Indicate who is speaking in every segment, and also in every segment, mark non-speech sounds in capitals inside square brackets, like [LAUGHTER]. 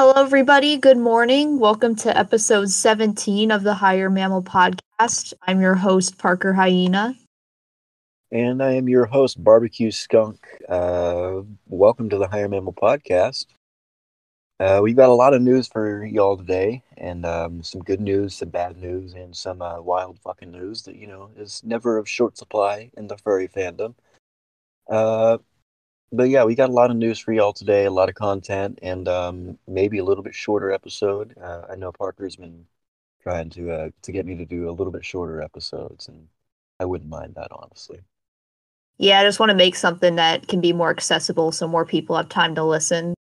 Speaker 1: Hello, everybody. Good morning. Welcome to episode 17 of the Higher Mammal Podcast. I'm your host, Parker Hyena.
Speaker 2: And I am your host, Barbecue Skunk. Uh, welcome to the Higher Mammal Podcast. Uh, we've got a lot of news for y'all today, and um, some good news, some bad news, and some uh, wild fucking news that, you know, is never of short supply in the furry fandom. But yeah, we got a lot of news for y'all today, a lot of content, and um, maybe a little bit shorter episode. Uh, I know Parker's been trying to uh, to get me to do a little bit shorter episodes, and I wouldn't mind that honestly.
Speaker 1: Yeah, I just want to make something that can be more accessible so more people have time to listen.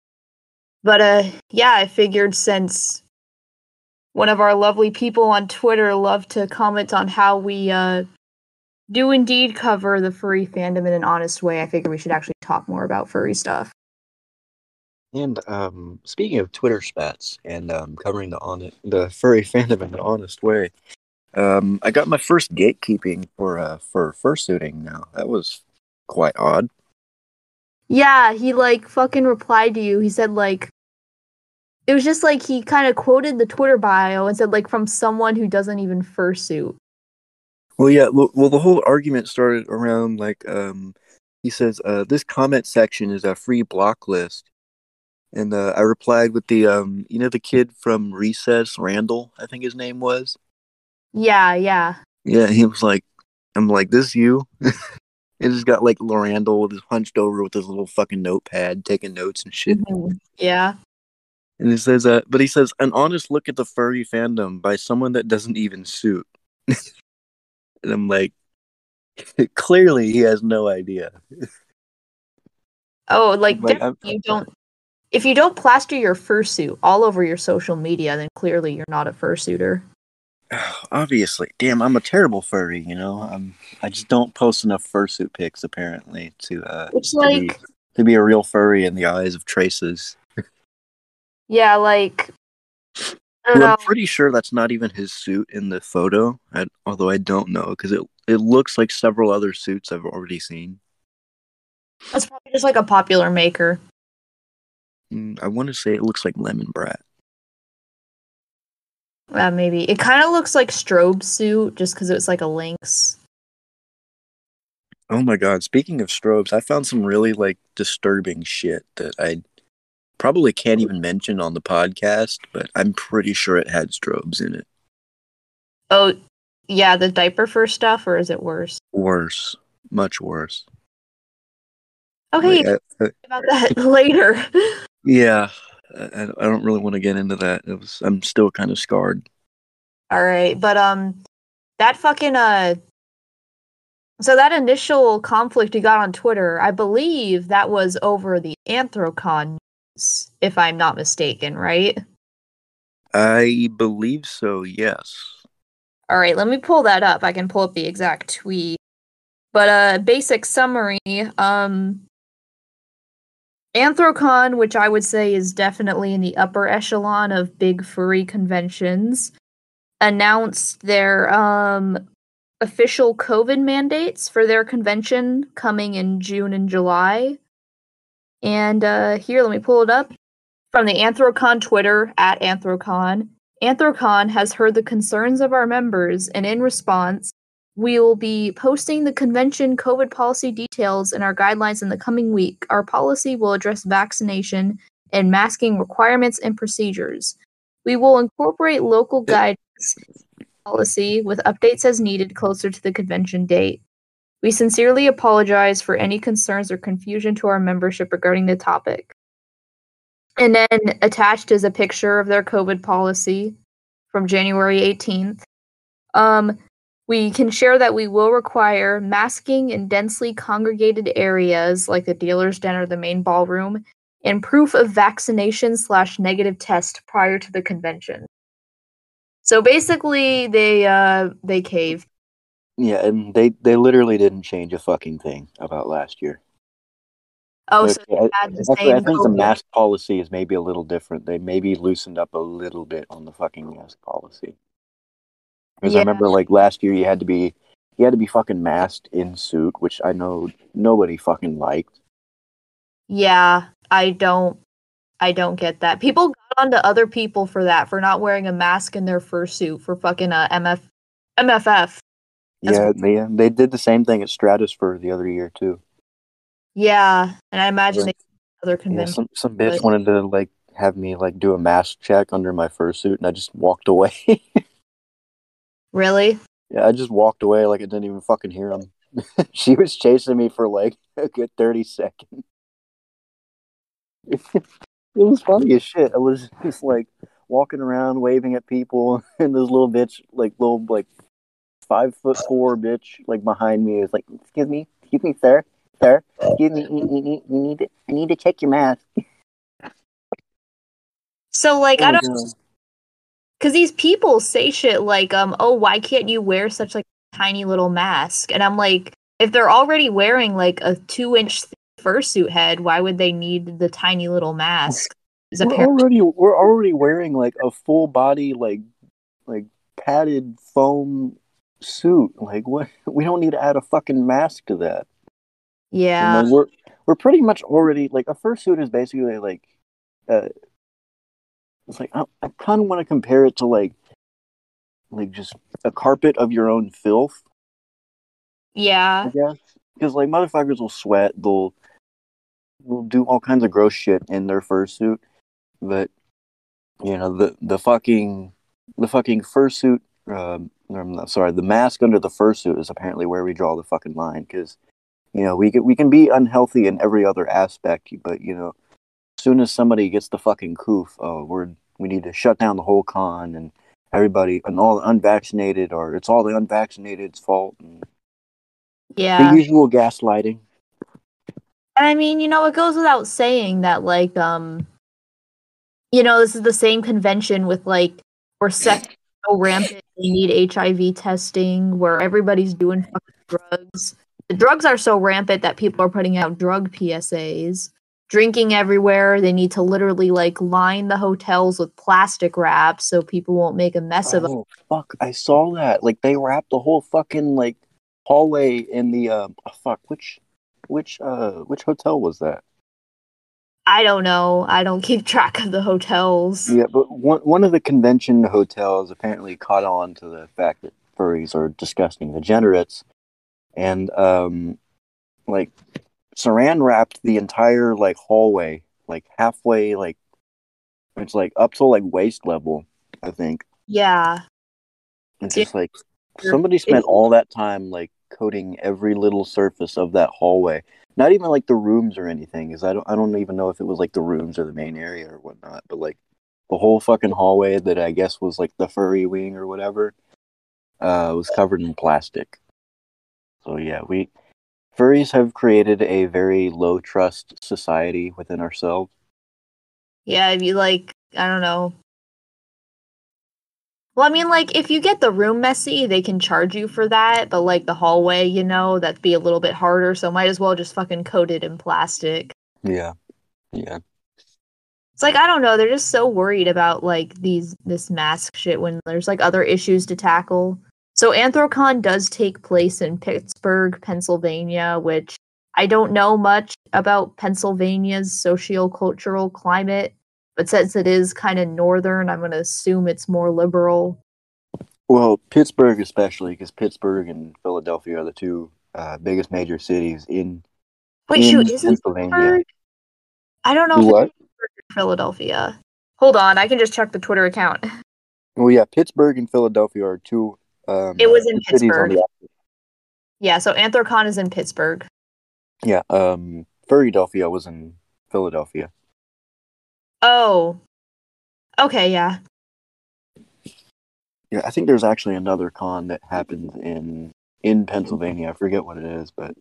Speaker 1: But uh yeah, I figured since one of our lovely people on Twitter loved to comment on how we uh do indeed cover the furry fandom in an honest way, I figure we should actually talk more about furry stuff.
Speaker 2: And um, speaking of Twitter spats and um, covering the on the furry [LAUGHS] fandom in an honest way, um, I got my first gatekeeping for uh, for fursuiting now. That was quite odd.
Speaker 1: Yeah, he like fucking replied to you. He said like it was just like he kind of quoted the Twitter bio and said like from someone who doesn't even fursuit.
Speaker 2: Well, yeah. Well, well, the whole argument started around like um, he says uh, this comment section is a free block list, and uh, I replied with the um, you know, the kid from Recess, Randall, I think his name was.
Speaker 1: Yeah, yeah.
Speaker 2: Yeah, he was like, I'm like, this you? [LAUGHS] it just got like Lorandall with his hunched over with his little fucking notepad, taking notes and shit.
Speaker 1: Mhm. Yeah.
Speaker 2: And he says, uh, but he says, an honest look at the furry fandom by someone that doesn't even suit. [LAUGHS] and I'm like, [LAUGHS] clearly he has no idea.
Speaker 1: Oh, like,
Speaker 2: Like,
Speaker 1: you don't. If you don't plaster your fursuit all over your social media, then clearly you're not a fursuiter. [SIGHS]
Speaker 2: Obviously, damn, I'm a terrible furry. You know, I'm. I just don't post enough fursuit pics apparently to uh
Speaker 1: Which,
Speaker 2: to be, to be a real furry in the eyes of traces.
Speaker 1: yeah, like,
Speaker 2: Who. I'm pretty sure that's not even his suit in the photo. I, although I don't know because it it looks like several other suits I've already seen.
Speaker 1: That's probably just like a popular maker.
Speaker 2: Mm, I want to say it looks like Lemon Brat.
Speaker 1: Uh, maybe it kind of looks like strobe suit, just because it was like a lynx.
Speaker 2: Oh my god! Speaking of strobes, I found some really like disturbing shit that I probably can't even mention on the podcast, but I'm pretty sure it had strobes in it.
Speaker 1: Oh, yeah, the diaper fur stuff, or is it worse?
Speaker 2: Worse, much worse.
Speaker 1: Okay,
Speaker 2: Like, I- I- [LAUGHS]
Speaker 1: about that [LAUGHS] later.
Speaker 2: yeah, I, I don't really want to get into that. It was I'm still kind of scarred.
Speaker 1: All right, but um, that fucking uh, so that initial conflict you got on Twitter, I believe that was over the Anthrocon if I'm not mistaken, right?
Speaker 2: I believe so. Yes.
Speaker 1: All right, let me pull that up. I can pull up the exact tweet. But uh basic summary, um Anthrocon, which I would say is definitely in the upper echelon of big furry conventions, announced their um official COVID mandates for their convention coming in June and July. And uh here, let me pull it up from the Anthrocon Twitter at Anthrocon. Anthrocon has heard the concerns of our members, and in response, we will be posting the convention COVID policy details and our guidelines in the coming week. Our policy will address vaccination and masking requirements and procedures. We will incorporate local guidance policy with updates as needed closer to the convention date. We sincerely apologize for any concerns or confusion to our membership regarding the topic. And then attached is a picture of their COVID policy from January 18th. Um, we can share that we will require masking in densely congregated areas like the dealer's den or the main ballroom, and proof of vaccination slash negative test prior to the convention. So basically, they uh they caved.
Speaker 2: Yeah, and they they literally didn't change a fucking thing about last year.
Speaker 1: Oh, so had the
Speaker 2: Actually, I think the mask policy is maybe a little different. They maybe loosened up a little bit on the fucking mask policy. Because
Speaker 1: Yeah.
Speaker 2: I remember, like last year, you had to be you had to be fucking masked in suit, which I know nobody fucking liked.
Speaker 1: Yeah, I don't I don't get that. People got onto other people for that, for not wearing a mask in their fursuit for fucking uh, MF MFF. That's
Speaker 2: Yeah, they they did the same thing at Stratosphere the other year too.
Speaker 1: Yeah, and I imagine
Speaker 2: Right.
Speaker 1: other
Speaker 2: Yeah, some some bitch
Speaker 1: but-
Speaker 2: wanted to like have me like do a mask check under my fursuit, and I just walked away. [LAUGHS]
Speaker 1: Really?
Speaker 2: yeah, I just walked away like I didn't even fucking hear him. [LAUGHS] she was chasing me for like [LAUGHS] a good thirty seconds. it was funny as shit. I was just like walking around waving at people, and this little bitch, like little like five foot four bitch, like behind me is like, "Excuse me, excuse me, sir, sir, excuse me, you, need to, I need to check your mask."
Speaker 1: So like
Speaker 2: Oh
Speaker 1: I don't because these people say shit like um oh why can't you wear such like tiny little mask and I'm like if they're already wearing like a two inch fursuit head why would they need the tiny little mask? Is
Speaker 2: We're
Speaker 1: apparently
Speaker 2: already we're already wearing like a full body like like padded foam suit. Like what? [LAUGHS] We don't need to add a fucking mask to that. You
Speaker 1: yeah
Speaker 2: know, we're we're pretty much already like a fursuit is basically like uh it's like I, I kind of want to compare it to like like just a carpet of your own filth.
Speaker 1: Yeah
Speaker 2: guess because like motherfuckers will sweat, they'll will do all kinds of gross shit in their fursuit, but you know the the fucking the fucking fursuit. Um, I'm not sorry. The mask under the fursuit is apparently where we draw the fucking line because you know we can we can be unhealthy in every other aspect, but you know as soon as somebody gets the fucking coof, oh we're we need to shut down the whole con and everybody and all the unvaccinated or it's all the unvaccinated's fault and
Speaker 1: yeah
Speaker 2: the usual gaslighting.
Speaker 1: And I mean, you know, it goes without saying that, like, um, you know, this is the same convention with like or sex so rampant they need HIV testing, where everybody's doing fucking drugs. The drugs are so rampant that people are putting out drug PSAs. Drinking everywhere. They need to literally like line the hotels with plastic wrap so people won't make a mess of it.
Speaker 2: Oh fuck! I saw that. Like they wrapped the whole fucking like hallway in the uh oh, fuck which which uh which hotel was that?
Speaker 1: I don't know. I don't keep track of the hotels.
Speaker 2: Yeah, but one one of the convention hotels apparently caught on to the fact that furries are disgusting degenerates, and um, like Saran wrapped the entire like hallway, like halfway, like it's like up to like waist level, I think.
Speaker 1: Yeah.
Speaker 2: It's just like somebody spent all that time like coating every little surface of that hallway. Not even like the rooms or anything, because I don't I don't even know if it was like the rooms or the main area or whatnot, but like the whole fucking hallway that I guess was like the furry wing or whatever, uh, was covered in plastic. So yeah, we furries have created a very low trust society within ourselves.
Speaker 1: Yeah, if you like, I don't know. Well, I mean, like, if you get the room messy, they can charge you for that, but like the hallway, you know, that'd be a little bit harder, so might as well just fucking coat it in plastic.
Speaker 2: Yeah, yeah.
Speaker 1: It's like, I don't know, they're just so worried about like these this mask shit when there's like other issues to tackle. So Anthrocon does take place in Pittsburgh, Pennsylvania, which I don't know much about Pennsylvania's socio-cultural climate, but since it is kind of northern, I'm going to assume it's more liberal.
Speaker 2: Well, Pittsburgh especially, because Pittsburgh and Philadelphia are the two uh, biggest major cities in
Speaker 1: Wait,
Speaker 2: in
Speaker 1: shoot, is it
Speaker 2: Pennsylvania.
Speaker 1: I don't know if
Speaker 2: What?
Speaker 1: Philadelphia. Hold on, I can just check the Twitter account.
Speaker 2: Well, yeah, Pittsburgh and Philadelphia are two. Um,
Speaker 1: It was in
Speaker 2: two cities on
Speaker 1: Pittsburgh. Yeah, so Anthrocon is in Pittsburgh.
Speaker 2: yeah, um, Philadelphia was in Philadelphia.
Speaker 1: Oh. Okay, yeah.
Speaker 2: Yeah, I think there's actually another con that happens in in Pennsylvania. I forget what it is, but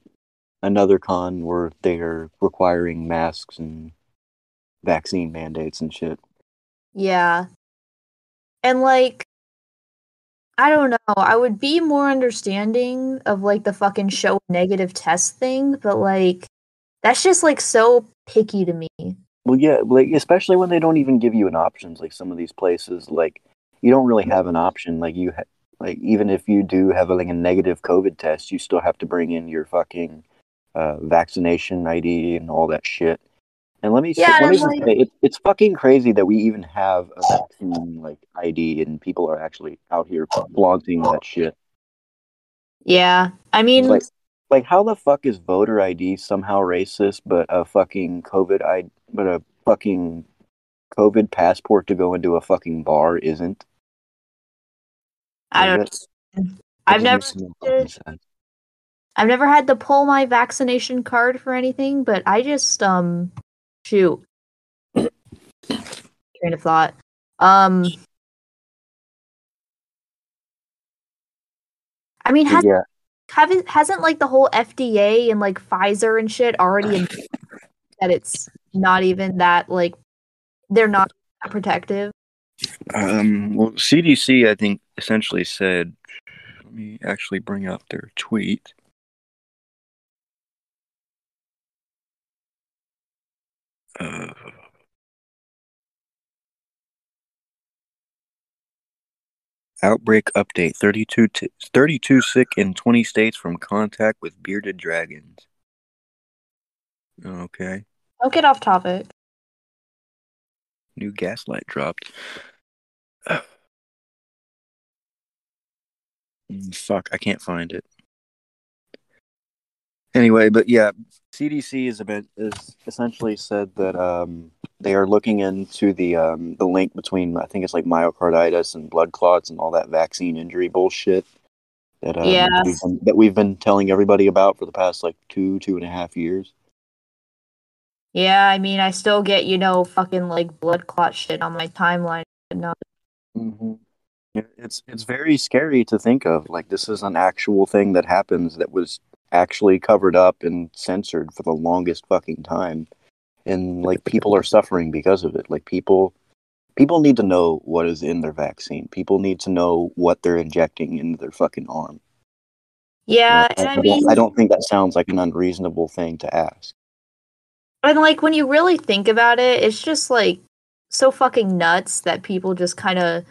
Speaker 2: another con where they are requiring masks and vaccine mandates and shit.
Speaker 1: Yeah. And like I don't know, I would be more understanding of like the fucking show negative test thing, but like that's just like so picky to me.
Speaker 2: Well, yeah, like especially when they don't even give you an options. Like some of these places, like you don't really have an option. Like you, ha- like even if you do have like a negative COVID test, you still have to bring in your fucking uh, vaccination ID and all that shit. And let me
Speaker 1: Yeah,
Speaker 2: let me
Speaker 1: like-
Speaker 2: say, it, it's fucking crazy that we even have a vaccine like ID and people are actually out here flaunting that shit.
Speaker 1: Yeah. I mean,
Speaker 2: Like, like how the fuck is voter ID somehow racist, but a fucking COVID I but a fucking COVID passport to go into a fucking bar isn't?
Speaker 1: I don't.
Speaker 2: That, that
Speaker 1: I've never.
Speaker 2: no.
Speaker 1: I've never had to pull my vaccination card for anything, but I just um shoot. Train of thought. Um I mean has
Speaker 2: Yeah,
Speaker 1: haven't hasn't like the whole FDA and like Pfizer and shit already [LAUGHS] in that it's not even that like they're not protective.
Speaker 3: Um, well, CDC, I think, essentially said. Let me actually bring up their tweet. Uh, outbreak update 32, t- 32 sick in 20 states from contact with bearded dragons. Okay.
Speaker 1: Don't get off topic.
Speaker 3: New gaslight dropped. [SIGHS] Fuck, I can't find it.
Speaker 2: Anyway, but yeah, CDC is a bit is essentially said that um, they are looking into the um, the link between I think it's like myocarditis and blood clots and all that vaccine injury bullshit that um,
Speaker 1: Yeah.
Speaker 2: we've been, that we've been telling everybody about for the past like two two and a half years.
Speaker 1: Yeah, I mean I still get, you know, fucking like blood clot shit on my timeline. not-
Speaker 2: Mm-hmm. It's it's very scary to think of like this is an actual thing that happens that was actually covered up and censored for the longest fucking time, and like people are suffering because of it. Like people people need to know what is in their vaccine. People need to know what they're injecting into their fucking arm.
Speaker 1: Yeah,
Speaker 2: You know,
Speaker 1: and I
Speaker 2: don't-
Speaker 1: mean
Speaker 2: I don't think that sounds like an unreasonable thing to ask.
Speaker 1: And like when you really think about it, it's just like so fucking nuts that people just kind of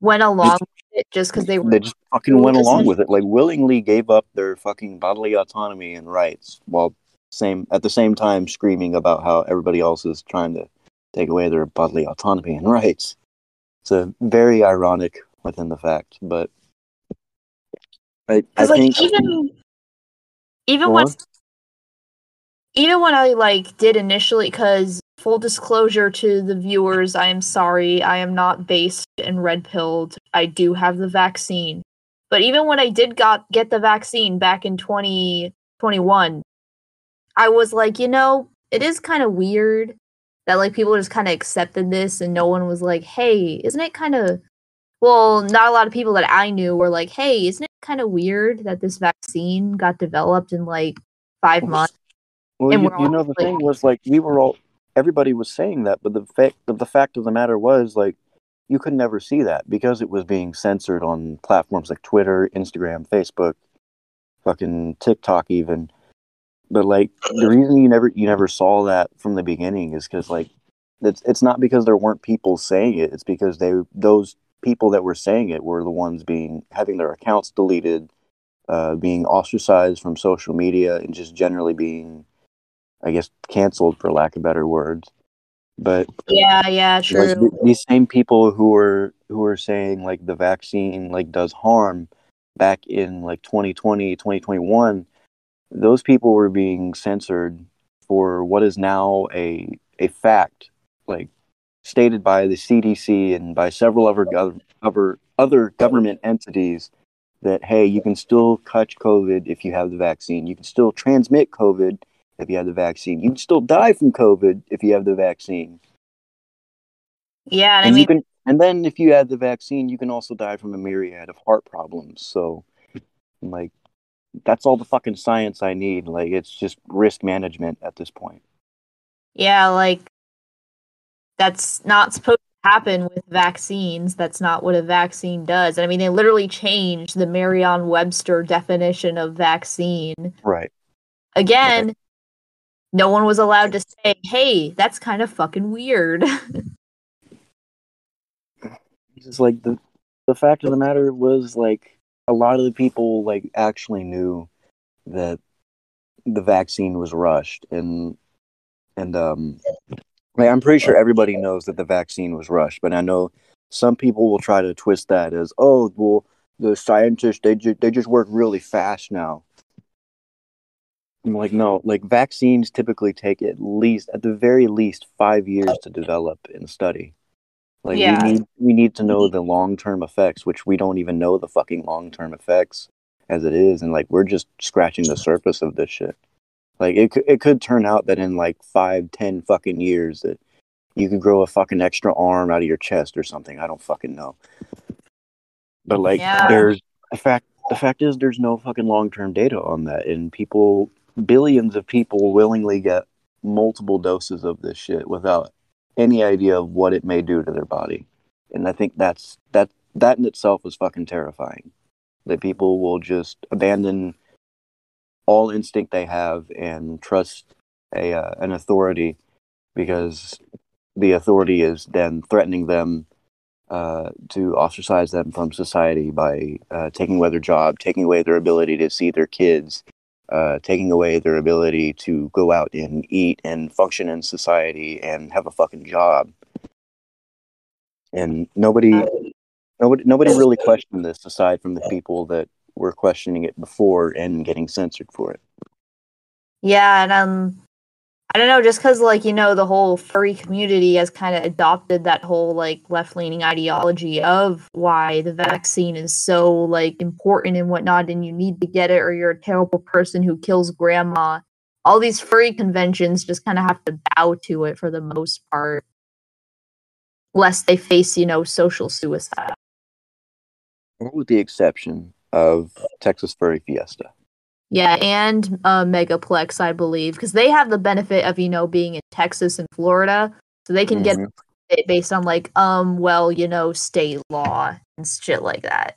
Speaker 1: went along with it just because they were.
Speaker 2: They just fucking went along with it, like willingly gave up their fucking bodily autonomy and rights, while same at the same time screaming about how everybody else is trying to take away their bodily autonomy and rights. It's a very ironic within the fact, but I, I
Speaker 1: like
Speaker 2: think
Speaker 1: even even
Speaker 2: on.
Speaker 1: Even when I like did initially, because full disclosure to the viewers, I am sorry, I am not based and red pilled. I do have the vaccine, but even when I did got get the vaccine back in twenty twenty one, I was like, you know, it is kind of weird that like people just kind of accepted this, and no one was like, hey, isn't it kind of well, not a lot of people that I knew were like, "Hey, isn't it kind of weird that this vaccine got developed in like five months?"
Speaker 2: Well,
Speaker 1: And
Speaker 2: you, you know, the
Speaker 1: like-
Speaker 2: thing was like we were all everybody was saying that, but the fact the, the fact of the matter was like you could never see that because it was being censored on platforms like Twitter, Instagram, Facebook, fucking TikTok, even. But like the reason you never you never saw that from the beginning is because like it's it's not because there weren't people saying it. It's because they those people that were saying it were the ones being having their accounts deleted, uh, being ostracized from social media, and just generally being I guess canceled for lack of better words. But
Speaker 1: Yeah, yeah, true.
Speaker 2: like th- these same people who were who were saying like the vaccine like does harm back in like 2020, 2021, those people were being censored for what is now a a fact like stated by the CDC and by several other gov- other other government entities that hey, you can still catch COVID if you have the vaccine. You can still transmit COVID if you have the vaccine. You can still die from COVID if you have the vaccine.
Speaker 1: yeah, and I mean,
Speaker 2: you can and then if you have the vaccine, you can also die from a myriad of heart problems. So like that's all the fucking science I need. Like it's just risk management at this point.
Speaker 1: yeah, like that's not supposed to happen with vaccines. That's not what a vaccine does. And I mean, they literally changed the Merriam-Webster definition of vaccine.
Speaker 2: Right.
Speaker 1: Again, no one was allowed to say, "Hey, that's kind of fucking weird." [LAUGHS]
Speaker 2: It's like the the fact of the matter was like a lot of the people like actually knew that the vaccine was rushed and and um, like, I'm pretty sure everybody knows that the vaccine was rushed, but I know some people will try to twist that as, oh, well, the scientists they ju- they just work really fast now. I'm like, no, like vaccines typically take at least, at the very least, five years to develop and study. Like
Speaker 1: Yeah.
Speaker 2: we need we need to know the long term effects, which we don't even know the fucking long term effects as it is, and like we're just scratching the surface of this shit. Like it could it could turn out that in like five, ten fucking years that you could grow a fucking extra arm out of your chest or something. I don't fucking know. But like
Speaker 1: Yeah.
Speaker 2: there's the fact the fact is there's no fucking long term data on that and people billions of people willingly get multiple doses of this shit without any idea of what it may do to their body. And I think that's that that in itself is fucking terrifying. That people will just abandon all instinct they have and trust a uh, an authority because the authority is then threatening them uh, to ostracize them from society by uh, taking away their job, taking away their ability to see their kids, uh, taking away their ability to go out and eat and function in society and have a fucking job. And nobody, nobody, nobody really questioned this aside from the people that were questioning it before and getting censored for it.
Speaker 1: Yeah, and um, I don't know, just because like you know the whole furry community has kind of adopted that whole like left leaning ideology of why the vaccine is so like important and whatnot, and you need to get it or you're a terrible person who kills grandma. All these furry conventions just kind of have to bow to it for the most part, lest they face you know social suicide.
Speaker 2: With the exception of Texas Furry Fiesta.
Speaker 1: Yeah, and uh, Megaplex, I believe, because they have the benefit of you know being in Texas and Florida, so they can get
Speaker 2: Mhm.
Speaker 1: it based on like um well you know state law and shit like that.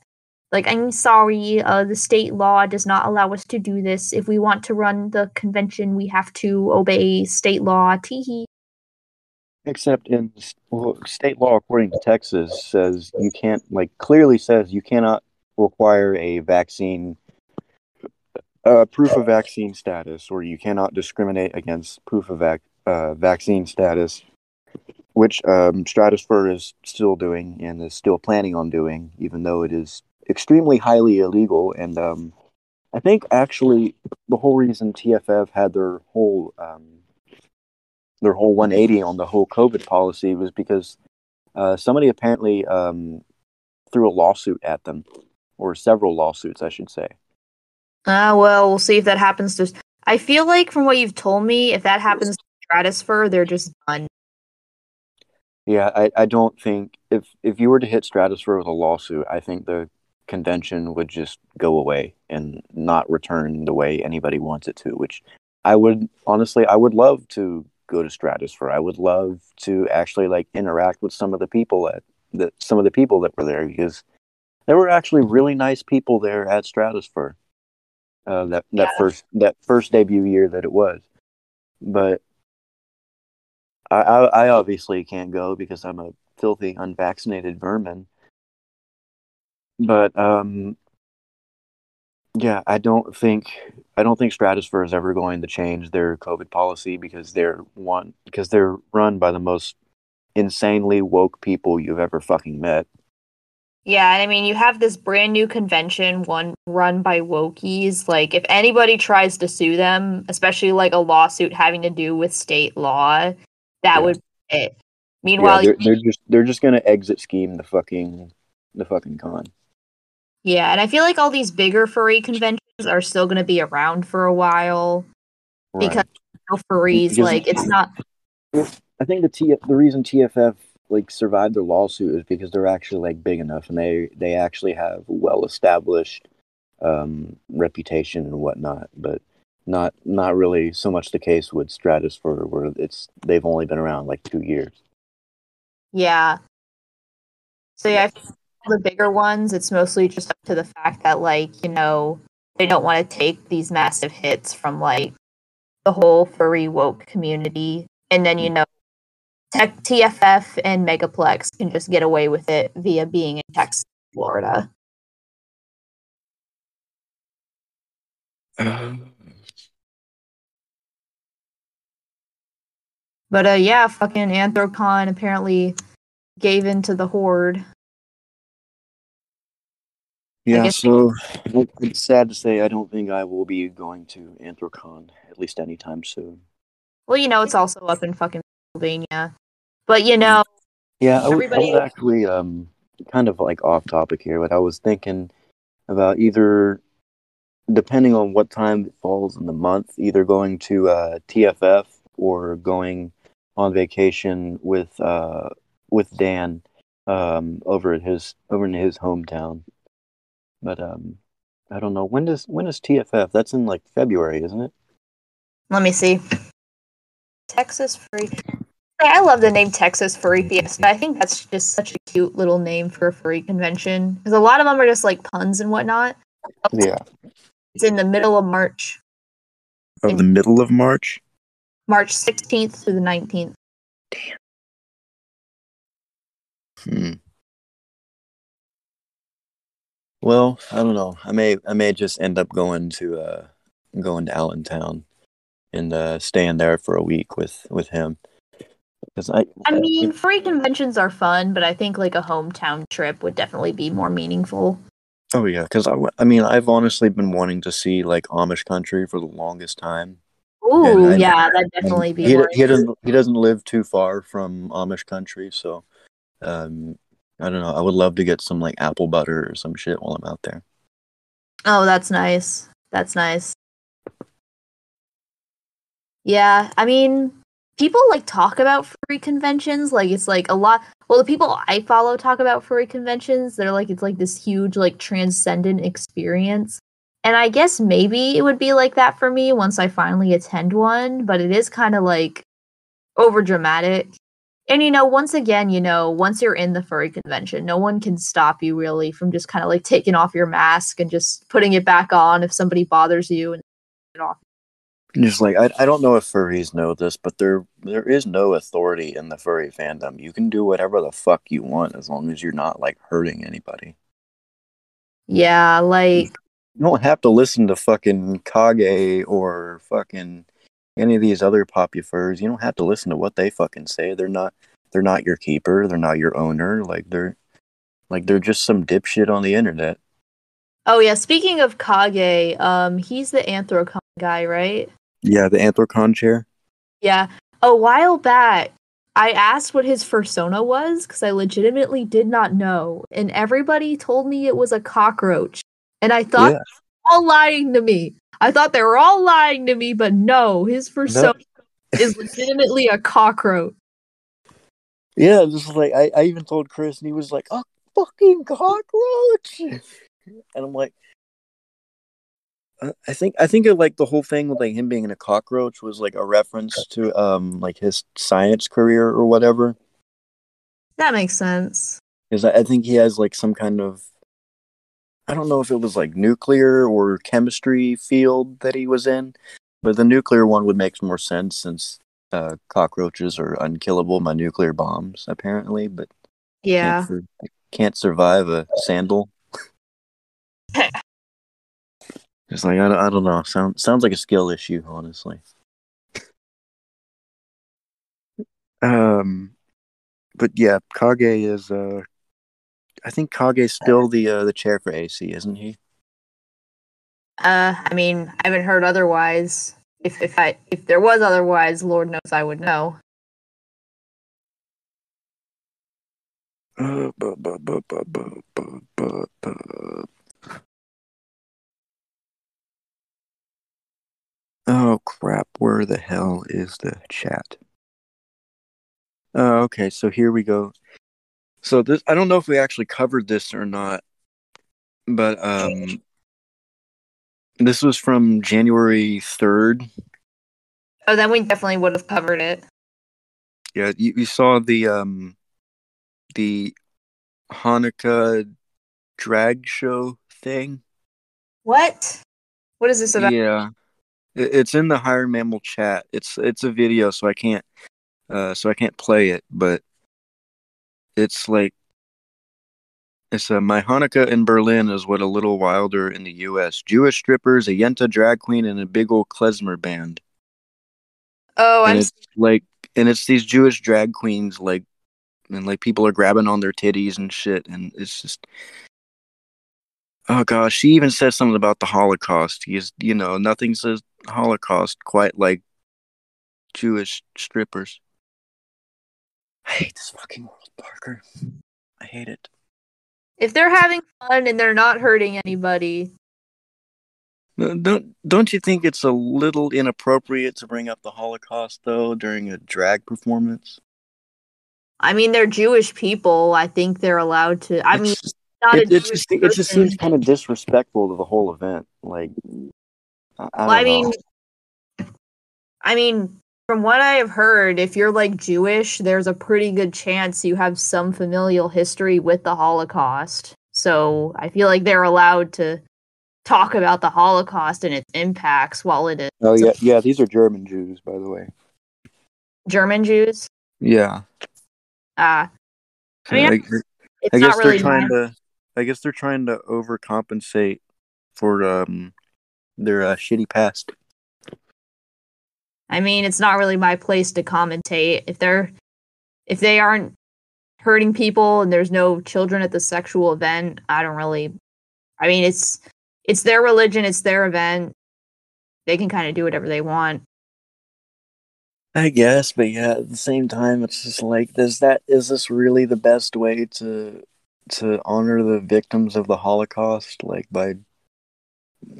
Speaker 1: Like I'm sorry, uh, the state law does not allow us to do this. If we want to run the convention, we have to obey state law. Teehee.
Speaker 2: Except in well, state law, according to Texas, says you can't, like, clearly says you cannot require a vaccine, uh, proof of vaccine status, or you cannot discriminate against proof of vac- uh, vaccine status, which um, Stratosphere is still doing and is still planning on doing, even though it is extremely highly illegal. And um, I think actually the whole reason TFF had their whole um, their whole 180 on the whole COVID policy was because uh, somebody apparently um, threw a lawsuit at them, or several lawsuits, I should say.
Speaker 1: Ah, well, we'll see if that happens to. I feel like from what you've told me, if that happens to Stratosphere, they're just done.
Speaker 2: Yeah, I, I don't think if if you were to hit Stratosphere with a lawsuit, I think the convention would just go away and not return the way anybody wants it to. Which I would honestly, I would love to go to Stratosphere. I would love to actually like interact with some of the people at that some of the people that were there because there were actually really nice people there at Stratosphere. Uh, that that
Speaker 1: Yeah.
Speaker 2: first that first debut year that it was, but I, I I obviously can't go because I'm a filthy unvaccinated vermin. But um, yeah, I don't think I don't think Stratosphere is ever going to change their COVID policy because they're one because they're run by the most insanely woke people you've ever fucking met.
Speaker 1: Yeah, and I mean, you have this brand new convention, one run by Wokies. Like, if anybody tries to sue them, especially like a lawsuit having to do with state law, that
Speaker 2: Yeah.
Speaker 1: would be it. Meanwhile,
Speaker 2: yeah, they're, they're just they're just gonna exit scheme the fucking the fucking con.
Speaker 1: yeah, and I feel like all these bigger furry conventions are still going to be around for a while
Speaker 2: Right.
Speaker 1: because no furries,
Speaker 2: Because-
Speaker 1: like, it's not.
Speaker 2: I think the T the reason TFF like survived their lawsuit is because they're actually like big enough and they they actually have well established um, reputation and whatnot, but not not really so much the case with Stratosphere where it's they've only been around like two years.
Speaker 1: Yeah. So yeah, the bigger ones, it's mostly just up to the fact that like, you know, they don't want to take these massive hits from like the whole furry woke community. And then, you know, tech TFF and Megaplex can just get away with it via being in Texas, Florida. But uh, yeah, fucking Anthrocon apparently gave in to the horde.
Speaker 2: Yeah, so it's sad to say I don't think I will be going to Anthrocon at least anytime soon.
Speaker 1: Well, you know, it's also up in fucking Pennsylvania. But you know,
Speaker 2: Yeah, I was, I was actually um kind of like off topic here, but I was thinking about either depending on what time it falls in the month, either going to uh, TFF or going on vacation with uh with Dan um over at his over in his hometown. But um I don't know when does when is TFF? That's in like February, isn't it?
Speaker 1: let me see. Texas Furry. I love the name Texas Furry Fiesta. I think that's just such a cute little name for a furry convention because a lot of them are just like puns and whatnot.
Speaker 2: Yeah.
Speaker 1: It's in the middle of March,
Speaker 2: Of the middle of March.
Speaker 1: March 16th through the 19th. Damn.
Speaker 2: Hmm. Well, I don't know. I may I may just end up going to uh going to Allentown and uh staying there for a week with with him. Because I
Speaker 1: I mean, free conventions are fun, but I think like a hometown trip would definitely be more meaningful.
Speaker 2: oh yeah, because I, I mean I've honestly been wanting to see like Amish country for the longest time.
Speaker 1: Ooh,
Speaker 2: I-
Speaker 1: yeah, that'd definitely be
Speaker 2: he, he doesn't he doesn't live too far from Amish country, so um I don't know. I would love to get some like apple butter or some shit while I'm out there.
Speaker 1: Oh, that's nice. That's nice. Yeah, I mean, people like talk about furry conventions. Like it's like a lot. Well, the people I follow talk about furry conventions. They're like it's like this huge like transcendent experience. And I guess maybe it would be like that for me once I finally attend one. But it is kind of like over dramatic. And you know, once again, you know, once you're in the furry convention, no one can stop you really from just kind of like taking off your mask and just putting it back on if somebody bothers you and off.
Speaker 2: Just like I, I don't know if furries know this, but there there is no authority in the furry fandom. You can do whatever the fuck you want as long as you're not like hurting anybody.
Speaker 1: Yeah, like
Speaker 2: You don't have to listen to fucking Kage or fucking any of these other popufurs. You don't have to listen to what they fucking say. They're not they're not your keeper. They're not your owner. Like they're like they're just some dipshit on the internet.
Speaker 1: oh yeah, speaking of Kage, um he's the Anthrocon guy, right?
Speaker 2: Yeah, the Anthrocon chair.
Speaker 1: Yeah. A while back, I asked what his persona was because I legitimately did not know, and everybody told me it was a cockroach. And I thought
Speaker 2: Yeah.
Speaker 1: they were all lying to me. I thought they were all lying to me, but no, his persona is legitimately a cockroach.
Speaker 2: Yeah, just like I, I even told Chris, and he was like, "A fucking cockroach," [LAUGHS] and I'm like, I- think I think it, like the whole thing with like him being in a cockroach was like a reference to um like his science career or whatever.
Speaker 1: That makes sense.
Speaker 2: Because I, I think he has like some kind of I don't know if it was like nuclear or chemistry field that he was in, but the nuclear one would make more sense since uh, cockroaches are unkillable by nuclear bombs apparently, but
Speaker 1: Yeah.
Speaker 2: can't, sur- can't survive a sandal. It's like I, don't- I don't know. Sound, sounds like a skill issue, honestly. Um, but yeah, Kage is. Uh, I think Kage's still the uh, the chair for AC, isn't he?
Speaker 1: Uh, I mean, I haven't heard otherwise. If if I if there was otherwise, Lord knows I would know.
Speaker 2: Uh, bu- bu- bu- bu- bu- bu- bu- Oh crap! Where the hell is the chat? Uh, okay, so here we go. So this, I don't know if we actually covered this or not, but um, this was from January third.
Speaker 1: Oh, then we definitely would have covered it.
Speaker 2: Yeah, you, you saw the um, the Hanukkah drag show thing.
Speaker 1: What? What is this about?
Speaker 2: Yeah, it's in the Higher Mammal chat. It's it's a video, so I can't uh so I can't play it, but it's like it's a my Hanukkah in Berlin is what a little wilder in the U.S. Jewish strippers, a Yenta drag queen, and a big old klezmer band.
Speaker 1: Oh,
Speaker 2: and
Speaker 1: I'm
Speaker 2: it's like and it's these Jewish drag queens like and like people are grabbing on their titties and shit and it's just oh gosh she even says something about the holocaust He's, you know nothing says holocaust quite like jewish strippers i hate this fucking world parker i hate it
Speaker 1: If they're having fun and they're not hurting anybody,
Speaker 2: No, don't don't you think it's a little inappropriate to bring up the holocaust though during a drag performance
Speaker 1: I mean, they're Jewish people. I think they're allowed to. I
Speaker 2: It's
Speaker 1: mean,
Speaker 2: just-
Speaker 1: not a
Speaker 2: it, it just it just seems kind of disrespectful to the whole event like i, I,
Speaker 1: Well, I mean. I mean, from what I have heard, if you're like Jewish, there's a pretty good chance you have some familial history with the Holocaust. So I feel like they're allowed to talk about the Holocaust and its impacts while it is
Speaker 2: oh yeah yeah these are german jews by the way
Speaker 1: German Jews.
Speaker 2: yeah
Speaker 1: Uh, I mean,
Speaker 2: I, I guess
Speaker 1: really
Speaker 2: they're trying
Speaker 1: my-
Speaker 2: to. I guess they're trying to overcompensate for um their uh, shitty past.
Speaker 1: I mean, it's not really my place to commentate. If they're if they aren't hurting people and there's no children at the sexual event, I don't really I mean, it's it's their religion, it's their event. They can kind of do whatever they want.
Speaker 2: I guess, but yeah, at the same time, it's just like, does that is this really the best way to to honor the victims of the Holocaust? Like by,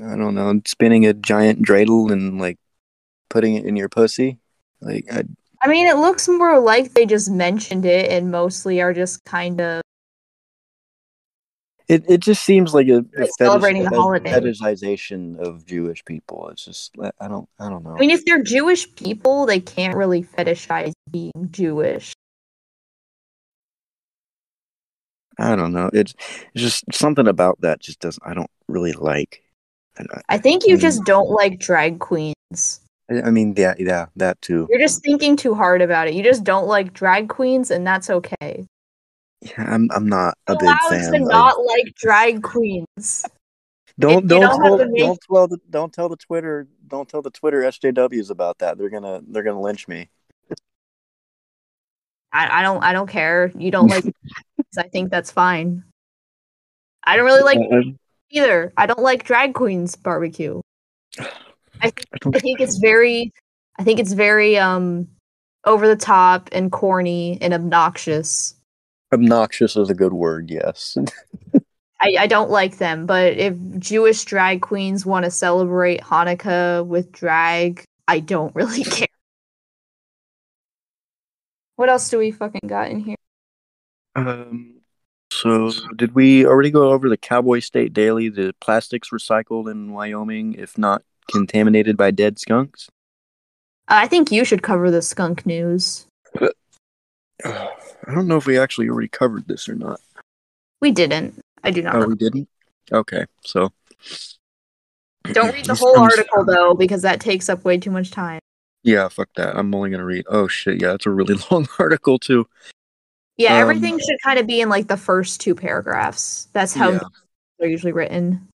Speaker 2: I don't know, spinning a giant dreidel and like putting it in your pussy. Like, I,
Speaker 1: I mean, it looks more like they just mentioned it and mostly are just kind of
Speaker 2: it it just seems like a, a fetish,
Speaker 1: Celebrating the
Speaker 2: a
Speaker 1: holiday.
Speaker 2: fetishization of Jewish people. It's just I I don't I don't know.
Speaker 1: I mean, if they're Jewish people, they can't really fetishize being Jewish.
Speaker 2: I don't know. It's, it's just something about that just doesn't. I don't really like. I,
Speaker 1: I think you just don't like drag queens.
Speaker 2: I mean, yeah, yeah, that too.
Speaker 1: You're just thinking too hard about it. You just don't like drag queens, and that's okay.
Speaker 2: Yeah, I'm. I'm not a big
Speaker 1: allowed
Speaker 2: fan.
Speaker 1: to
Speaker 2: of-
Speaker 1: not like drag queens.
Speaker 2: don't don't
Speaker 1: don't
Speaker 2: tell,
Speaker 1: make-
Speaker 2: don't tell the don't tell the Twitter don't tell the Twitter SJWs about that. They're gonna they're gonna lynch me.
Speaker 1: I, I don't. I don't care. You don't like. [LAUGHS] I think that's fine. I don't really like
Speaker 2: I-
Speaker 1: either. I don't like drag queens barbecue. I think,
Speaker 2: I
Speaker 1: I think it's very. I think it's very um over the top and corny and obnoxious.
Speaker 2: obnoxious is a good word. Yes.
Speaker 1: I, I don't like them, but if Jewish drag queens want to celebrate Hanukkah with drag, I don't [LAUGHS] really care. What else do we fucking got in here?
Speaker 2: Um. So, did we already go over the Cowboy State Daily? The plastics recycled in Wyoming, if not contaminated by dead skunks.
Speaker 1: Uh, I think you should cover the skunk news.
Speaker 2: I don't know if we actually already covered this or not.
Speaker 1: We didn't. I do not.
Speaker 2: Oh, we didn't. Okay, so
Speaker 1: Don't read the whole article though, because that takes up way too much time.
Speaker 2: Yeah, fuck that. I'm only gonna read. Oh shit, yeah, it's a really [LAUGHS] long article too.
Speaker 1: Yeah,
Speaker 2: Um,
Speaker 1: everything should kind of be in like the first two paragraphs. That's how
Speaker 2: Yeah.
Speaker 1: they're usually written.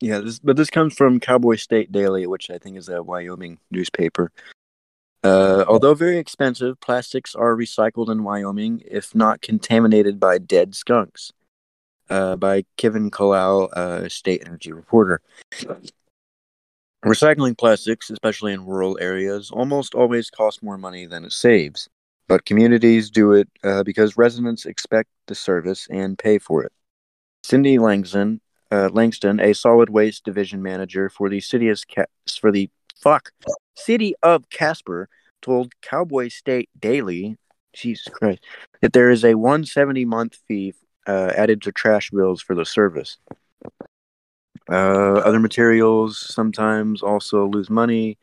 Speaker 2: Yeah, this, but this comes from Cowboy State Daily, which I think is a Wyoming newspaper. Uh, although very expensive, plastics are recycled in Wyoming if not contaminated by dead skunks. Uh, by Kevin Killough, uh, state energy reporter. Recycling plastics, especially in rural areas, almost always costs more money than it saves. But communities do it uh, because residents expect the service and pay for it. Cindy Langston, uh, Langston, a solid waste division manager for the city of Ca- for the fuck city of Casper, told Cowboy State Daily, Jesus Christ, that there is a 170 month fee uh, added to trash bills for the service. Uh, other materials sometimes also lose money.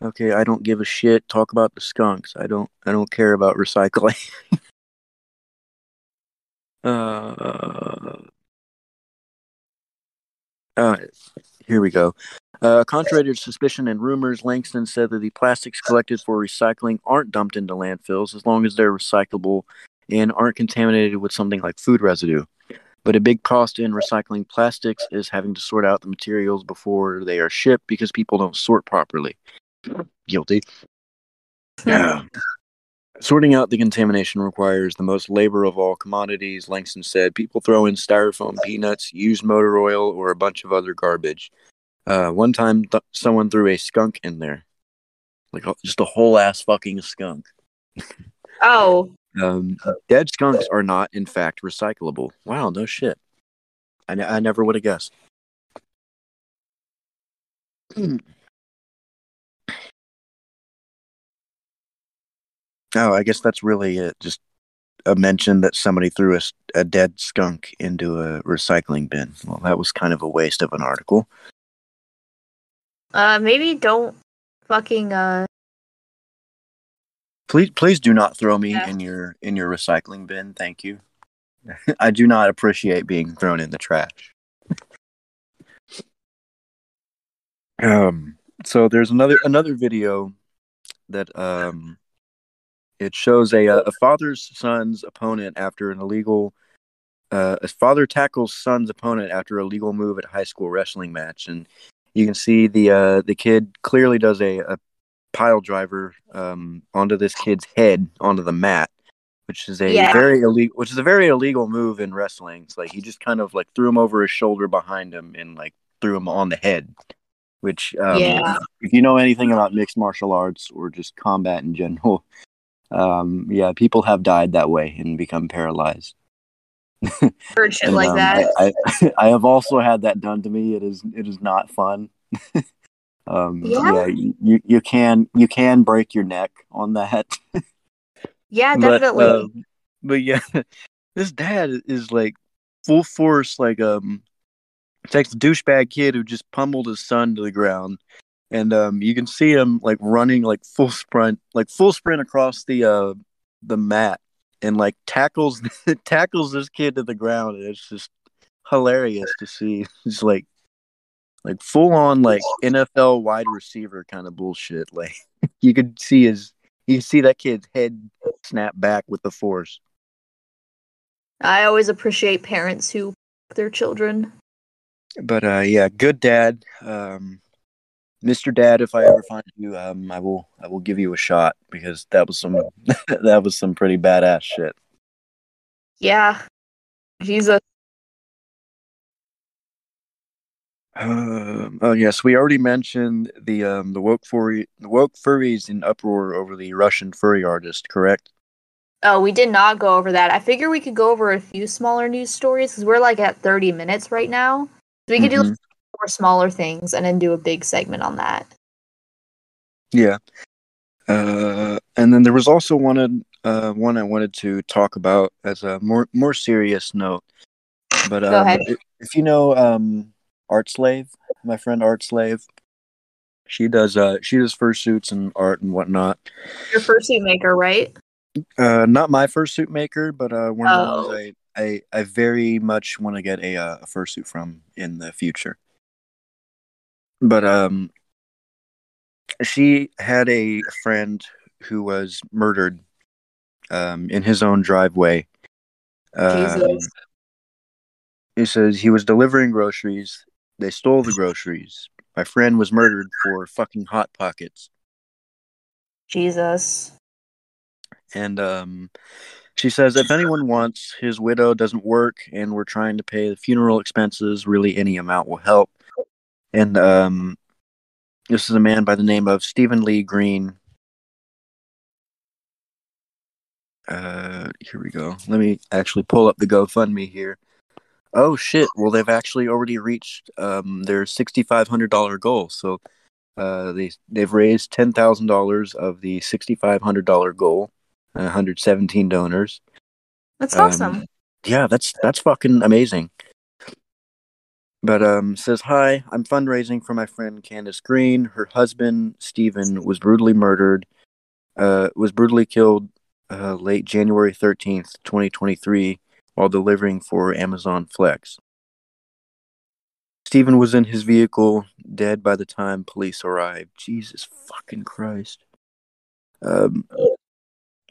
Speaker 2: Okay, I don't give a shit. Talk about the skunks. I don't. I don't care about recycling. [LAUGHS] uh, uh, here we go. Uh, contrary to suspicion and rumors, Langston said that the plastics collected for recycling aren't dumped into landfills as long as they're recyclable and aren't contaminated with something like food residue. But a big cost in recycling plastics is having to sort out the materials before they are shipped because people don't sort properly. Guilty. Yeah. Sorting out the contamination requires the most labor of all commodities, Langston said. People throw in styrofoam peanuts, used motor oil, or a bunch of other garbage. Uh, one time, th- someone threw a skunk in there. Like just a whole ass fucking skunk.
Speaker 1: Oh,
Speaker 2: Um, dead skunks are not, in fact, recyclable. Wow, no shit. I, I never would have guessed. [CLEARS THROAT] oh, I guess that's really it. Just a mention that somebody threw a, a dead skunk into a recycling bin. Well, that was kind of a waste of an article.
Speaker 1: uh, maybe don't fucking uh.
Speaker 2: Please, please do not throw me
Speaker 1: Yeah.
Speaker 2: in your in your recycling bin. Thank you. [LAUGHS] I do not appreciate being thrown in the trash. um. So there's another another video that um, it shows a a father's son's opponent after an illegal. Uh, a father tackles son's opponent after a legal move at a high school wrestling match, and you can see the uh, the kid clearly does a, a pile driver um, onto this kid's head onto the mat, which is a
Speaker 1: Yeah.
Speaker 2: very illegal, which is a very illegal move in wrestling. It's like he just kind of like threw him over his shoulder behind him and like threw him on the head. Which, um,
Speaker 1: Yeah.
Speaker 2: if you know anything about mixed martial arts or just combat in general, um, yeah, people have died that way and become paralyzed.
Speaker 1: Heard shit
Speaker 2: And,
Speaker 1: like
Speaker 2: um,
Speaker 1: that.
Speaker 2: I, I, [LAUGHS] I have also had that done to me. It is it is not fun. [LAUGHS] um,
Speaker 1: Yeah?
Speaker 2: yeah, you, you you can you can break your neck on that.
Speaker 1: yeah, [LAUGHS]
Speaker 2: But,
Speaker 1: definitely.
Speaker 2: um, but yeah, this dad is like full force, like um, it's like the douchebag kid who just pummeled his son to the ground, and um, you can see him like running like full sprint, like full sprint across the uh the mat, and like tackles [LAUGHS] tackles this kid to the ground, and it's just hilarious to see. [LAUGHS] It's like like full on like NFL wide receiver kind of bullshit. [LAUGHS] Like you could see his you can see that kid's head snap back with the force.
Speaker 1: I always appreciate parents who their children.
Speaker 2: But uh yeah, good dad. Um Mr. Dad, if I ever find you, um I will I will give you a shot because that was some [LAUGHS] that was some pretty badass shit.
Speaker 1: Yeah. Jesus.
Speaker 2: Um, oh yes, we already mentioned the um the woke furry the woke furries in uproar over the Russian furry artist, correct?
Speaker 1: Oh, we did not go over that. I figure we could go over a few smaller news stories because we're like at 30 minutes right now. So we could do
Speaker 2: Mhm.
Speaker 1: Four smaller things and then do a big segment on that.
Speaker 2: Yeah. Uh, and then there was also one uh, one I wanted to talk about as a more more serious note. But um,
Speaker 1: Go ahead.
Speaker 2: If, you know um, Art Slave, my friend Art Slave, she does uh she does fursuits and art and whatnot.
Speaker 1: Your fursuit maker, right?
Speaker 2: Uh, not my fursuit maker, but uh, one of the
Speaker 1: Oh.
Speaker 2: ones I, I I very much want to get a uh, a fursuit from in the future. But um, she had a friend who was murdered um, in his own driveway. Um,
Speaker 1: Jesus.
Speaker 2: He says he was delivering groceries. They stole the groceries. My friend was murdered for fucking hot pockets.
Speaker 1: Jesus.
Speaker 2: And um, she says if anyone wants, his widow doesn't work, and we're trying to pay the funeral expenses. Really, any amount will help. And um, this is a man by the name of Stephen Lee Green. Uh, here we go. Let me actually pull up the GoFundMe here. Oh shit! Well, they've actually already reached um, their sixty-five hundred dollar goal. So uh, they they've raised ten thousand dollars of the sixty-five hundred dollar goal. One hundred seventeen donors.
Speaker 1: That's
Speaker 2: Um,
Speaker 1: awesome.
Speaker 2: Yeah, that's that's fucking amazing. But um says hi, I'm fundraising for my friend Candace Green. Her husband Stephen was brutally murdered. Uh was brutally killed uh late January 13th, 2023 while delivering for Amazon Flex. Stephen was in his vehicle dead by the time police arrived. Jesus fucking Christ. Um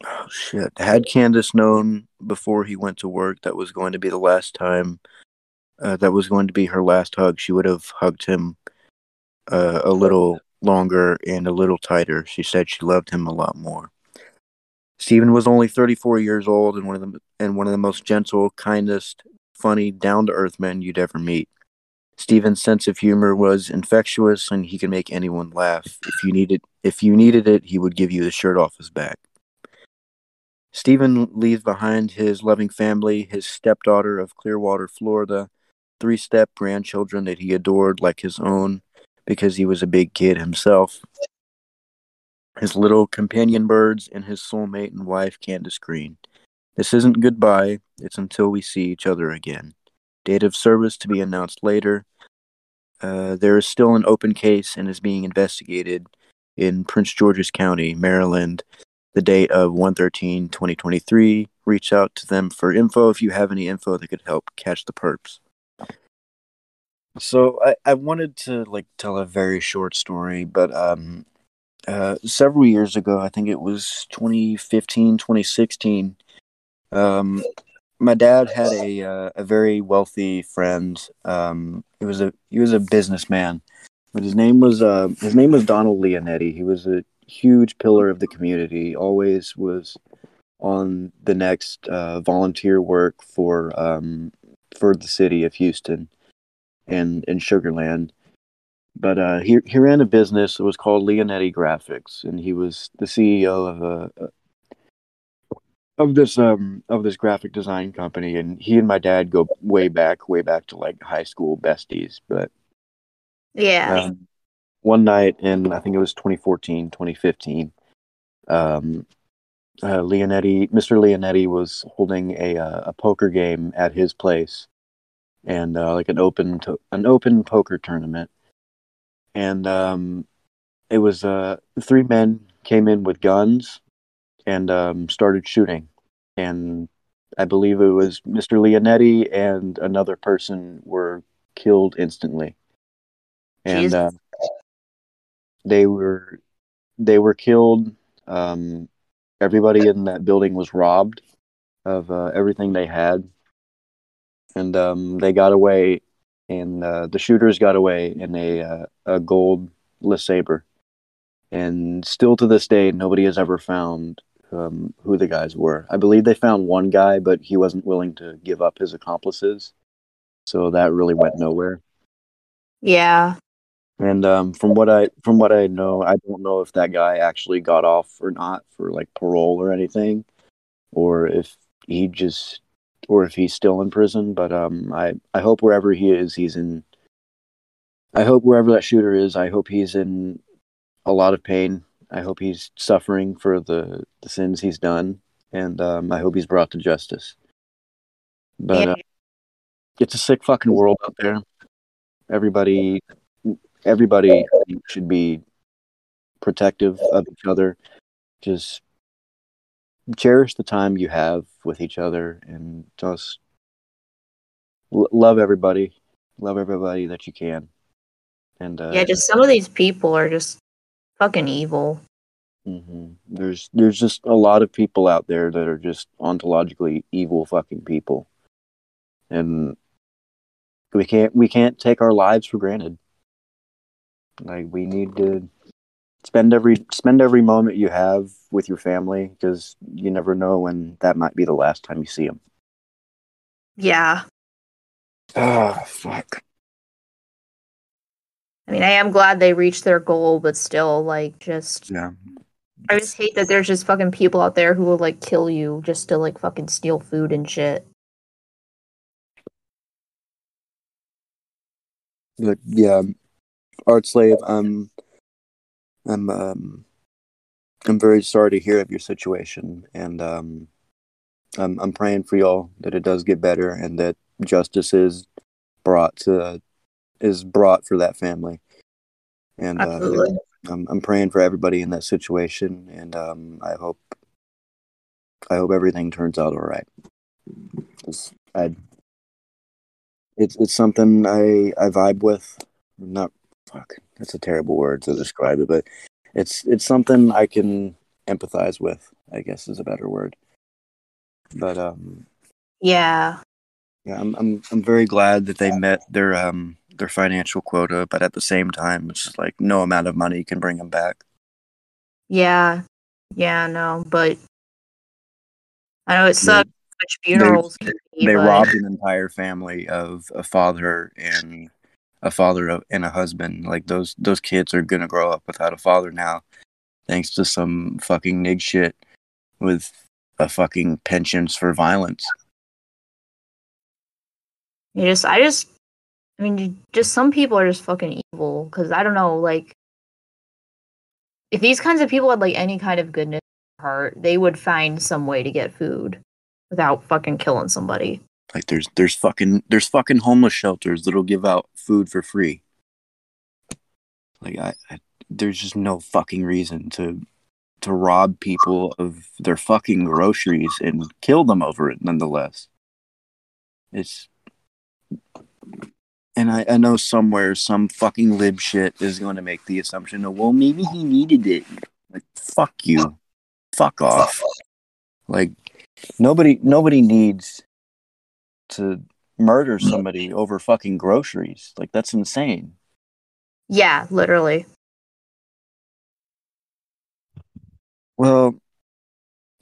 Speaker 2: Oh shit! Had Candace known before he went to work that was going to be the last time, uh, that was going to be her last hug, she would have hugged him uh, a little longer and a little tighter. She said she loved him a lot more. Stephen was only 34 years old and one of the and one of the most gentle, kindest, funny, down-to-earth men you'd ever meet. Stephen's sense of humor was infectious and he could make anyone laugh. If you needed if you needed it, he would give you the shirt off his back. Stephen leaves behind his loving family, his stepdaughter of Clearwater, Florida, three step grandchildren that he adored like his own because he was a big kid himself, his little companion birds, and his soulmate and wife, Candace Green. This isn't goodbye, it's until we see each other again. Date of service to be announced later. Uh, there is still an open case and is being investigated in Prince George's County, Maryland. The date of 113 2023. Reach out to them for info if you have any info that could help catch the perps. So I, I wanted to like tell a very short story, but um uh several years ago, I think it was 2015, 2016, um my dad had a uh, a very wealthy friend. Um he was a he was a businessman, but his name was uh his name was Donald Leonetti. He was a huge pillar of the community, always was on the next uh, volunteer work for um for the city of Houston and in Sugar Land. But uh, he he ran a business that was called Leonetti Graphics, and he was the CEO of a, of this um of this graphic design company. And he and my dad go way back, way back to like high school besties. But
Speaker 1: Yeah.
Speaker 2: um, one night in I think it was 2014, 2015, um, uh, Leonetti, Mr. Leonetti was holding a uh, a poker game at his place, and uh, like an open to- an open poker tournament, and um, it was uh three men came in with guns and um, started shooting, and I believe it was Mr. Leonetti and another person were killed instantly, and uh, they were they were killed. Um, everybody in that building was robbed of uh, everything they had, and um, they got away. And uh, the shooters got away in a uh, a gold LeSabre, and still to this day, nobody has ever found um, who the guys were. I believe they found one guy, but he wasn't willing to give up his accomplices, so that really went nowhere.
Speaker 1: Yeah.
Speaker 2: And um, from what I from what I know, I don't know if that guy actually got off or not for like parole or anything, or if he just or if he's still in prison. But um, I I hope wherever he is, he's in. I hope wherever that shooter is, I hope he's in a lot of pain. I hope he's suffering for the the sins he's done, and um, I hope he's brought to justice. But uh, it's a sick fucking world out there. Everybody, everybody should be protective of each other. Just cherish the time you have with each other, and just l- love everybody. Love everybody that you can. And uh,
Speaker 1: yeah, just some of these people are just fucking evil.
Speaker 2: hmm There's there's just a lot of people out there that are just ontologically evil fucking people, and we can't we can't take our lives for granted. Like we need to spend every spend every moment you have with your family because you never know when that might be the last time you see them.
Speaker 1: Yeah.
Speaker 2: Ah, fuck.
Speaker 1: I mean, I am glad they reached their goal, but still, like, just
Speaker 2: Yeah.
Speaker 1: I just hate that there's just fucking people out there who will like kill you just to like fucking steal food and shit.
Speaker 2: But yeah, art slave. I'm, I'm, um, I'm very sorry to hear of your situation, and um, I'm, I'm praying for y'all that it does get better and that justice is brought to, is brought for that family. And uh. I'm, I'm praying for everybody in that situation, and um, I hope, I hope everything turns out all right. 'Cause I, it's it's something I I vibe with. Not fuck. That's a terrible word to describe it, but it's it's something I can empathize with. I guess is a better word. But um,
Speaker 1: Yeah.
Speaker 2: yeah, I'm I'm I'm very glad that they met their um their financial quota, but at the same time, it's just like no amount of money can bring them back.
Speaker 1: Yeah. Yeah, no, but I know it sucks. Which funerals can be,
Speaker 2: they
Speaker 1: but-
Speaker 2: robbed an entire family of a father and a father and a husband. Like those those kids are gonna grow up without a father now, thanks to some fucking nig shit with a fucking pensions for violence.
Speaker 1: You just, I just, I mean, you- just some people are just fucking evil. Because I don't know, like, if these kinds of people had like any kind of goodness in their heart, they would find some way to get food without fucking killing somebody.
Speaker 2: Like there's there's fucking there's fucking homeless shelters that'll give out food for free. Like I, I there's just no fucking reason to to rob people of their fucking groceries and kill them over it nonetheless. It's and I, I know somewhere some fucking lib shit is going to make the assumption of well maybe he needed it. Like fuck you. Fuck off. Like nobody nobody needs to murder somebody over fucking groceries. Like that's insane.
Speaker 1: Yeah, literally.
Speaker 2: Well,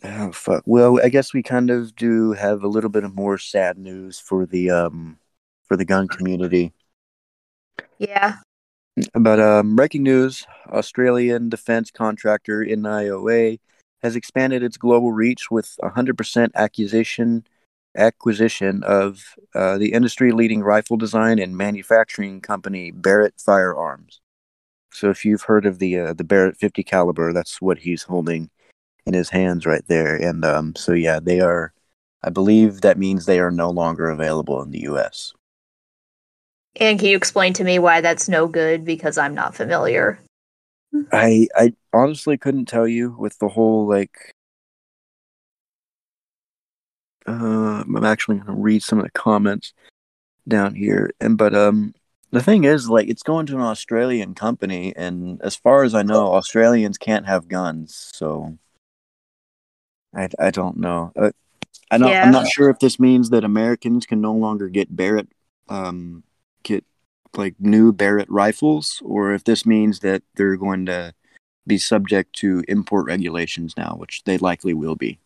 Speaker 2: oh fuck. Well, I guess we kind of do have a little bit of more sad news for the um for the gun community.
Speaker 1: Yeah.
Speaker 2: But um, breaking news: Australian defense contractor NIOA has expanded its global reach with 100% acquisition acquisition of uh, the industry-leading rifle design and manufacturing company Barrett Firearms. So, if you've heard of the uh, the Barrett 50 caliber, that's what he's holding in his hands right there. And um, so, yeah, they are. I believe that means they are no longer available in the U.S.
Speaker 1: And can you explain to me why that's no good? Because I'm not familiar.
Speaker 2: I I honestly couldn't tell you with the whole like. Uh, I'm actually gonna read some of the comments down here, and but um, the thing is, like, it's going to an Australian company, and as far as I know, Australians can't have guns, so I I don't know. Uh, I don't.
Speaker 1: Yeah.
Speaker 2: I'm not sure if this means that Americans can no longer get Barrett, um, get like new Barrett rifles, or if this means that they're going to be subject to import regulations now, which they likely will be.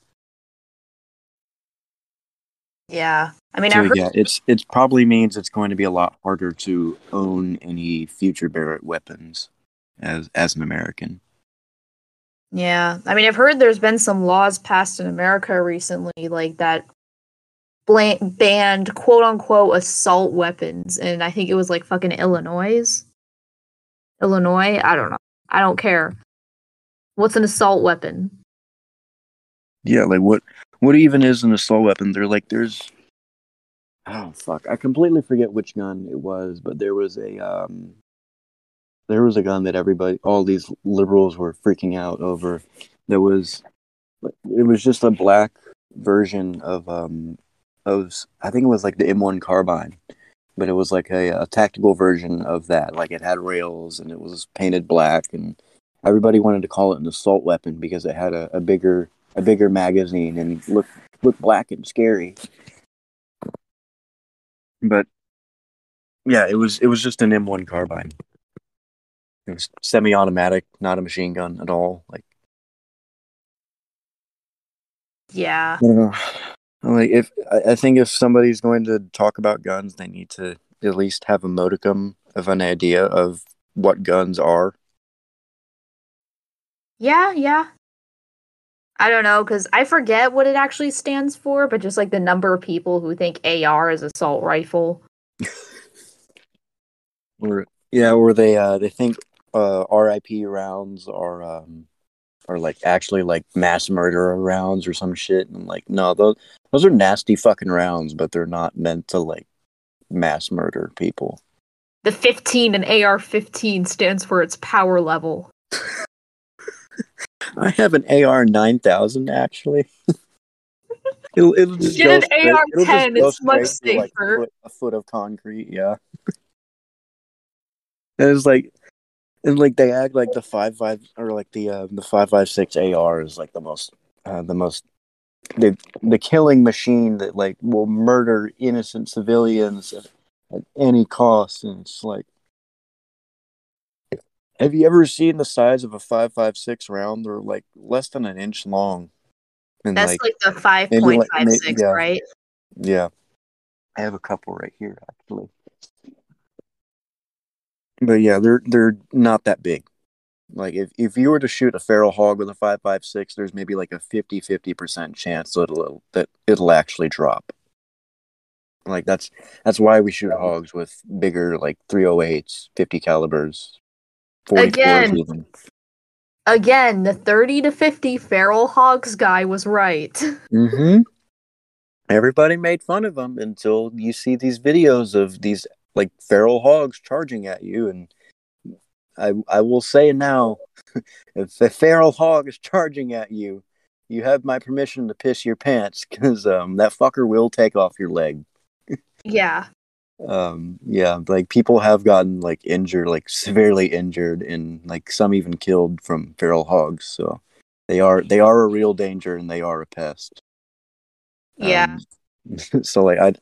Speaker 1: Yeah. I mean, I heard,
Speaker 2: yeah, it's it probably means it's going to be a lot harder to own any future Barrett weapons as as an American.
Speaker 1: yeah. I mean, I've heard there's been some laws passed in America recently, like that blan- banned quote unquote assault weapons, and I think it was like fucking Illinois. Illinois. I don't know. I don't care. What's an assault weapon?
Speaker 2: Yeah, like what what even is an assault weapon? They're like there's oh fuck, I completely forget which gun it was, but there was a um there was a gun that everybody all these liberals were freaking out over. There was it was just a black version of um of I think it was like the M1 carbine, but it was like a, a tactical version of that. Like it had rails and it was painted black and everybody wanted to call it an assault weapon because it had a, a bigger a bigger magazine and look look black and scary. But yeah, it was it was just an M1 carbine. It was semi-automatic, not a machine gun at all. Like
Speaker 1: Yeah.
Speaker 2: Don't know. Like if I think if somebody's going to talk about guns, they need to at least have a modicum of an idea of what guns are.
Speaker 1: Yeah, yeah. I don't know because I forget what it actually stands for, but just like the number of people who think AR is assault rifle. [LAUGHS]
Speaker 2: Or yeah, or they uh they think uh RIP rounds are um are like actually like mass murderer rounds or some shit and like no those those are nasty fucking rounds but they're not meant to like mass murder people.
Speaker 1: The 15 in AR 15 stands for its power level. [LAUGHS]
Speaker 2: I have an AR nine thousand actually. [LAUGHS] it'll, it'll just
Speaker 1: Get an AR 10, it's much
Speaker 2: through, like,
Speaker 1: safer.
Speaker 2: a, foot, a foot of concrete, yeah. [LAUGHS] and it's like, and like they act like the five five or like the uh, the five five six AR is like the most uh, the most the the killing machine that like will murder innocent civilians at, at any cost, and it's like. Have you ever seen the size of a 5.56 round? They're like less than an inch long. And
Speaker 1: That's
Speaker 2: like,
Speaker 1: like, the five point
Speaker 2: like-
Speaker 1: five six,
Speaker 2: yeah.
Speaker 1: right?
Speaker 2: yeah, I have a couple right here actually. But yeah, they're they're not that big. Like if, if you were to shoot a feral hog with a five five six, there's maybe like a 50 percent chance that it'll that it'll actually drop. Like that's that's why we shoot oh. hogs with bigger like 308s, 50 calibers, 44s
Speaker 1: Again.
Speaker 2: even.
Speaker 1: Again, the thirty to fifty feral hogs guy was right. [LAUGHS]
Speaker 2: Mm-hmm. Everybody made fun of them until you see these videos of these like feral hogs charging at you, and I I will say now, [LAUGHS] if a feral hog is charging at you, you have my permission to piss your pants because um that fucker will take off your leg. [LAUGHS]
Speaker 1: yeah.
Speaker 2: Um yeah, like people have gotten like injured, like severely injured, and like some even killed from feral hogs. So they are they are a real danger, and they are a pest.
Speaker 1: Yeah.
Speaker 2: Um, [LAUGHS] so like I,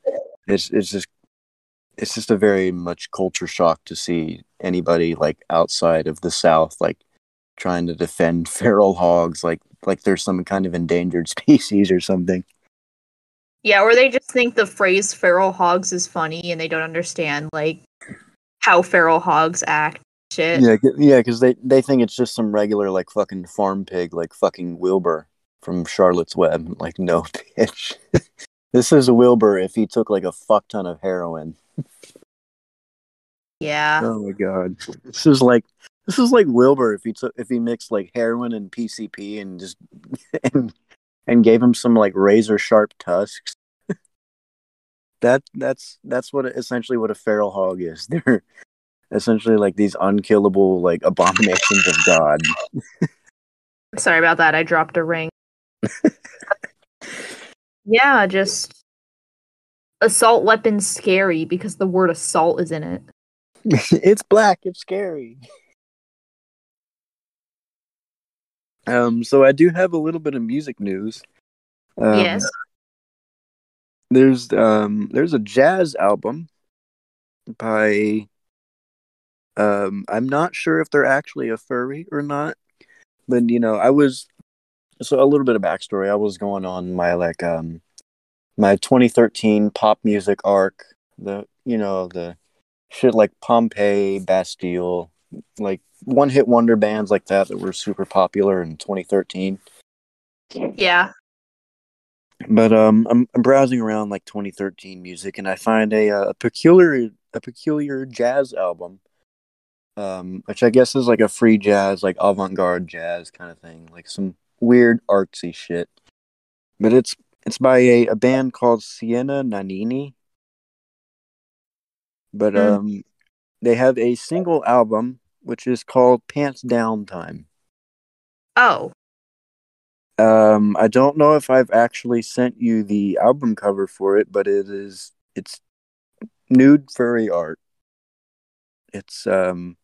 Speaker 2: it's it's just it's just a very much culture shock to see anybody like outside of the South like trying to defend [LAUGHS] feral hogs like like they're some kind of endangered [LAUGHS] species or something.
Speaker 1: Yeah, or they just think the phrase feral hogs is funny and they don't understand like how feral hogs act. Shit.
Speaker 2: Yeah, yeah, because they they think it's just some regular like fucking farm pig like fucking Wilbur from Charlotte's Web. Like no [LAUGHS] bitch. [LAUGHS] this is a Wilbur if he took like a fuck ton of heroin.
Speaker 1: Yeah.
Speaker 2: Oh my god. This is like this is like Wilbur if he took if he mixed like heroin and PCP and just [LAUGHS] and and gave him some like razor sharp tusks. That that's that's what essentially what a feral hog is. [LAUGHS] They're essentially like these unkillable like abominations of God. [LAUGHS]
Speaker 1: Sorry about that. I dropped a ring. yeah, just assault weapons scary because the word assault is in it. [LAUGHS]
Speaker 2: it's black, it's scary. Um so I do have a little bit of music news. Um,
Speaker 1: yes.
Speaker 2: There's um there's a jazz album by um I'm not sure if they're actually a furry or not. But you know, I was so a little bit of backstory. I was going on my like um my 2013 pop music arc, the you know, the shit like Pompeii, Bastille, like one hit wonder bands like that that were super popular in 2013
Speaker 1: Yeah.
Speaker 2: But um I'm, I'm browsing around like 2013 music and i find a, uh, a peculiar a peculiar jazz album um which i guess is like a free jazz like avant-garde jazz kind of thing like some weird artsy shit but it's it's by a, a band called sienna nanini but
Speaker 1: Hmm.
Speaker 2: um they have a single album which is called pants down time
Speaker 1: Oh.
Speaker 2: Um, I don't know if I've actually sent you the album cover for it, but it is it's nude furry art. It's um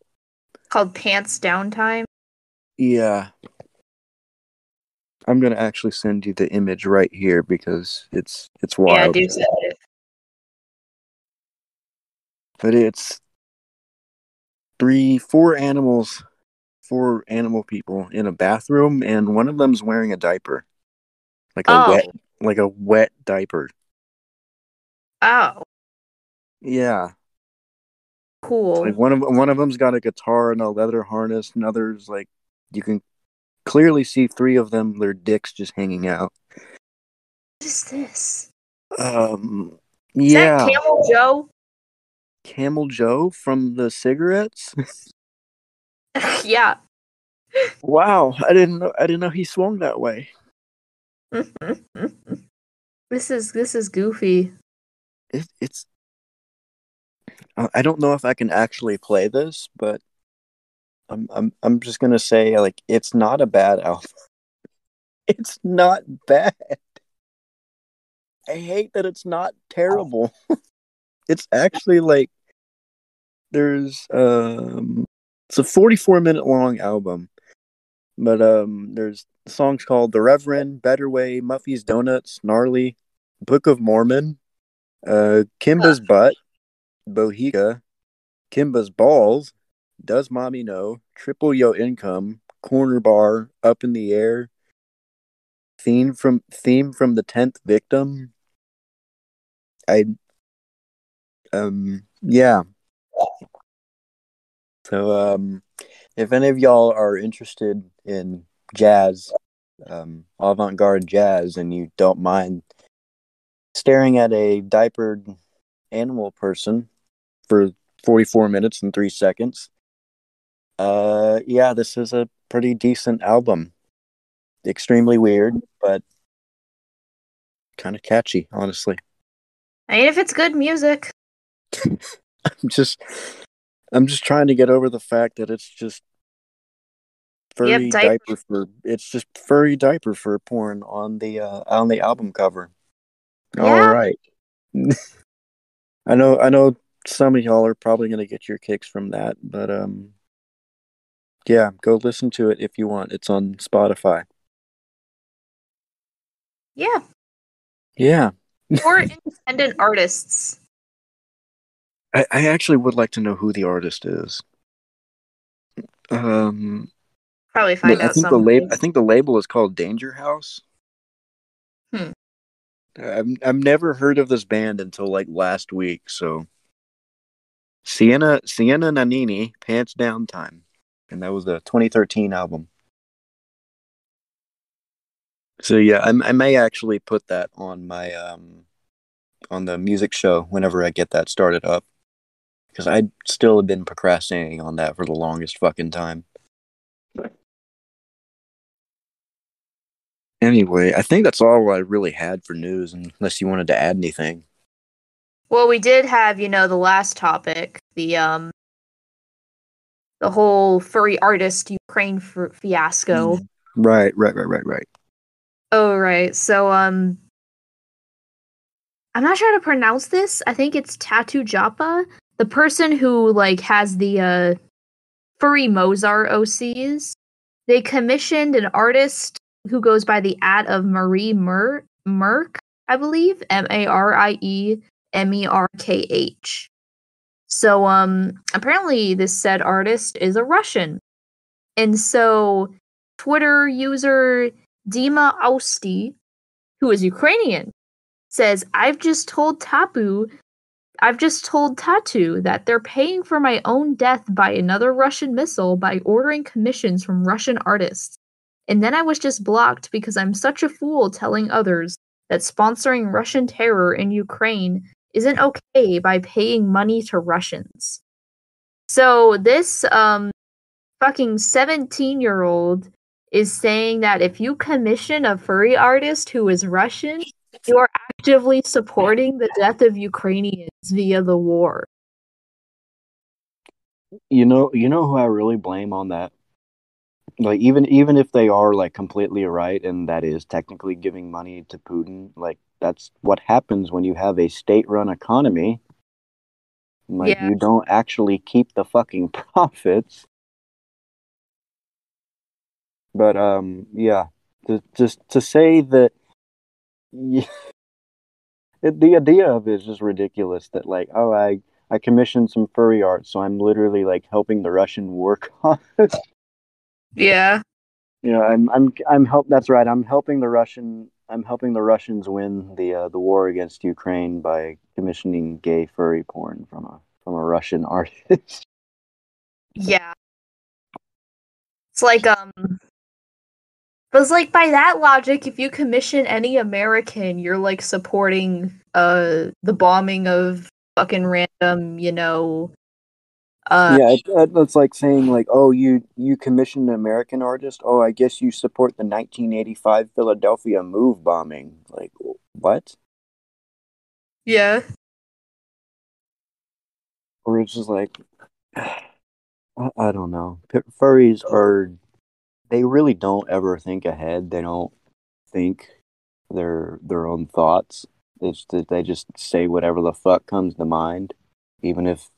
Speaker 1: Called Pants Downtime.
Speaker 2: yeah. I'm gonna actually send you the image right here because it's it's wild.
Speaker 1: Yeah,
Speaker 2: wild.
Speaker 1: do send it.
Speaker 2: But it's three four animals four animal people in a bathroom and one of them's wearing a diaper. Like a
Speaker 1: Oh.
Speaker 2: wet like a wet diaper.
Speaker 1: Oh,
Speaker 2: Yeah.
Speaker 1: cool.
Speaker 2: Like one of one of them's got a guitar and a leather harness, and others like you can clearly see three of them their dicks just hanging out.
Speaker 1: what is this?
Speaker 2: Um,
Speaker 1: Is
Speaker 2: yeah,
Speaker 1: that Camel Joe?
Speaker 2: Camel Joe from the cigarettes. [LAUGHS] [LAUGHS]
Speaker 1: yeah.
Speaker 2: wow, I didn't know. I didn't know he swung that way.
Speaker 1: this is this is goofy.
Speaker 2: It, it's. I I don't know if I can actually play this, but I'm I'm I'm just gonna say like it's not a bad album. [LAUGHS] It's not bad. I hate that it's not terrible. [LAUGHS] it's actually like there's um it's a 44 minute long album. But um there's songs called The Reverend, Better Way, Muffy's Donuts, Gnarly, Book of Mormon, uh Kimba's Butt, Bohica, Kimba's Balls, Does Mommy Know, Triple Yo Income, Corner Bar, Up in the Air, theme from theme from the tenth victim. I um yeah. So um if any of y'all are interested in jazz, um avant-garde jazz and you don't mind staring at a diapered animal person for 44 minutes and 3 seconds. Uh yeah, this is a pretty decent album. Extremely weird, but kind of catchy, honestly.
Speaker 1: I mean, if it's good music. [LAUGHS]
Speaker 2: I'm just I'm just trying to get over the fact that it's just furry
Speaker 1: Yep, diaper.
Speaker 2: diaper for it's just furry diaper for porn on the uh on the album cover. All
Speaker 1: Yeah.
Speaker 2: right. [LAUGHS] I know I know some of y'all are probably going to get your kicks from that, but um yeah, go listen to it if you want. It's on Spotify.
Speaker 1: Yeah.
Speaker 2: Yeah.
Speaker 1: Or [LAUGHS] independent artists.
Speaker 2: I, I actually would like to know who the artist is. Um
Speaker 1: Probably find
Speaker 2: I
Speaker 1: out
Speaker 2: think the label. I think the label is called Danger House.
Speaker 1: Hmm.
Speaker 2: I've I've never heard of this band until like last week. So, Sienna Sienna Nannini, Pants Down Time, and that was the 2013 album. So yeah, I, I may actually put that on my um on the music show whenever I get that started up, because I still have been procrastinating on that for the longest fucking time. Anyway, I think that's all I really had for news, unless you wanted to add anything.
Speaker 1: Well, we did have, you know, the last topic, the um the whole furry artist Ukraine f- fiasco.
Speaker 2: Right, right, right, right, right.
Speaker 1: Oh, right. So um I'm not sure how to pronounce this. I think it's Tattoo Japa, the person who like has the uh furry Mozart OCs. They commissioned an artist who goes by the ad of Marie Mer- Merk, I believe, M A R I E M E R K H. So um apparently this said artist is a Russian. And so Twitter user Dima Austi, who is Ukrainian, says, I've just told Tapu I've just told Tattoo that they're paying for my own death by another Russian missile by ordering commissions from Russian artists. And then I was just blocked because I'm such a fool telling others that sponsoring Russian terror in Ukraine isn't okay by paying money to Russians. So this um fucking 17 year old is saying that if you commission a furry artist who is Russian, you are actively supporting the death of Ukrainians via the war.
Speaker 2: You know, you know who I really blame on that. Like even even if they are like completely right, and that is technically giving money to Putin, like that's what happens when you have a state-run economy. Like
Speaker 1: Yeah.
Speaker 2: you don't actually keep the fucking [LAUGHS] profits. But um, yeah, to, just to say that, yeah, [LAUGHS] it, the idea of it is just ridiculous. That like, oh, I I commissioned some furry art, so I'm literally like helping the Russian war cause. [LAUGHS]
Speaker 1: Yeah.
Speaker 2: you know, I'm I'm I'm help. That's right. I'm helping the Russian. I'm helping the Russians win the uh, the war against Ukraine by commissioning gay furry porn from a from a Russian [LAUGHS] artist.
Speaker 1: Yeah. It's like um but like by that logic, if you commission any American, you're like supporting uh the bombing of fucking random, you know, uh
Speaker 2: yeah, it- it's like saying like, oh, you you commissioned an American artist. Oh, I guess you support the 1985 Philadelphia MOVE bombing. Like what?
Speaker 1: yeah.
Speaker 2: Or it's just like, [SIGHS] I, I don't know. Furries are, they really don't ever think ahead. They don't think their their own thoughts. It's that they just say whatever the fuck comes to mind, even if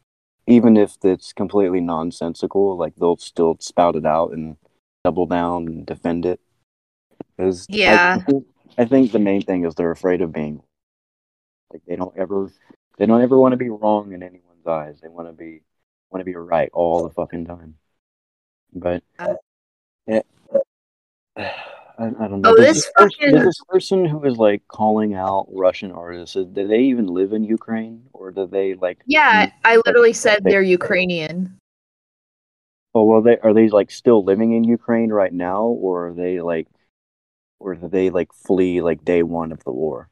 Speaker 2: even if it's completely nonsensical. Like they'll still spout it out and double down and defend it. 'Cause I-
Speaker 1: Yeah.
Speaker 2: I, think, I think the main thing is they're afraid of being like they don't ever they don't ever want to be wrong in anyone's eyes. They want to be want to be right all the fucking time. But
Speaker 1: Uh.
Speaker 2: It, [SIGHS] I, I don't know.
Speaker 1: Oh, this
Speaker 2: person,
Speaker 1: fucking-
Speaker 2: does this person who is like calling out Russian artists, do they even live in Ukraine or do they like?
Speaker 1: Yeah, I literally said
Speaker 2: they-
Speaker 1: they're Ukrainian.
Speaker 2: Oh well, they are they like still living in Ukraine right now, or are they like, or do they like flee like day one of the war?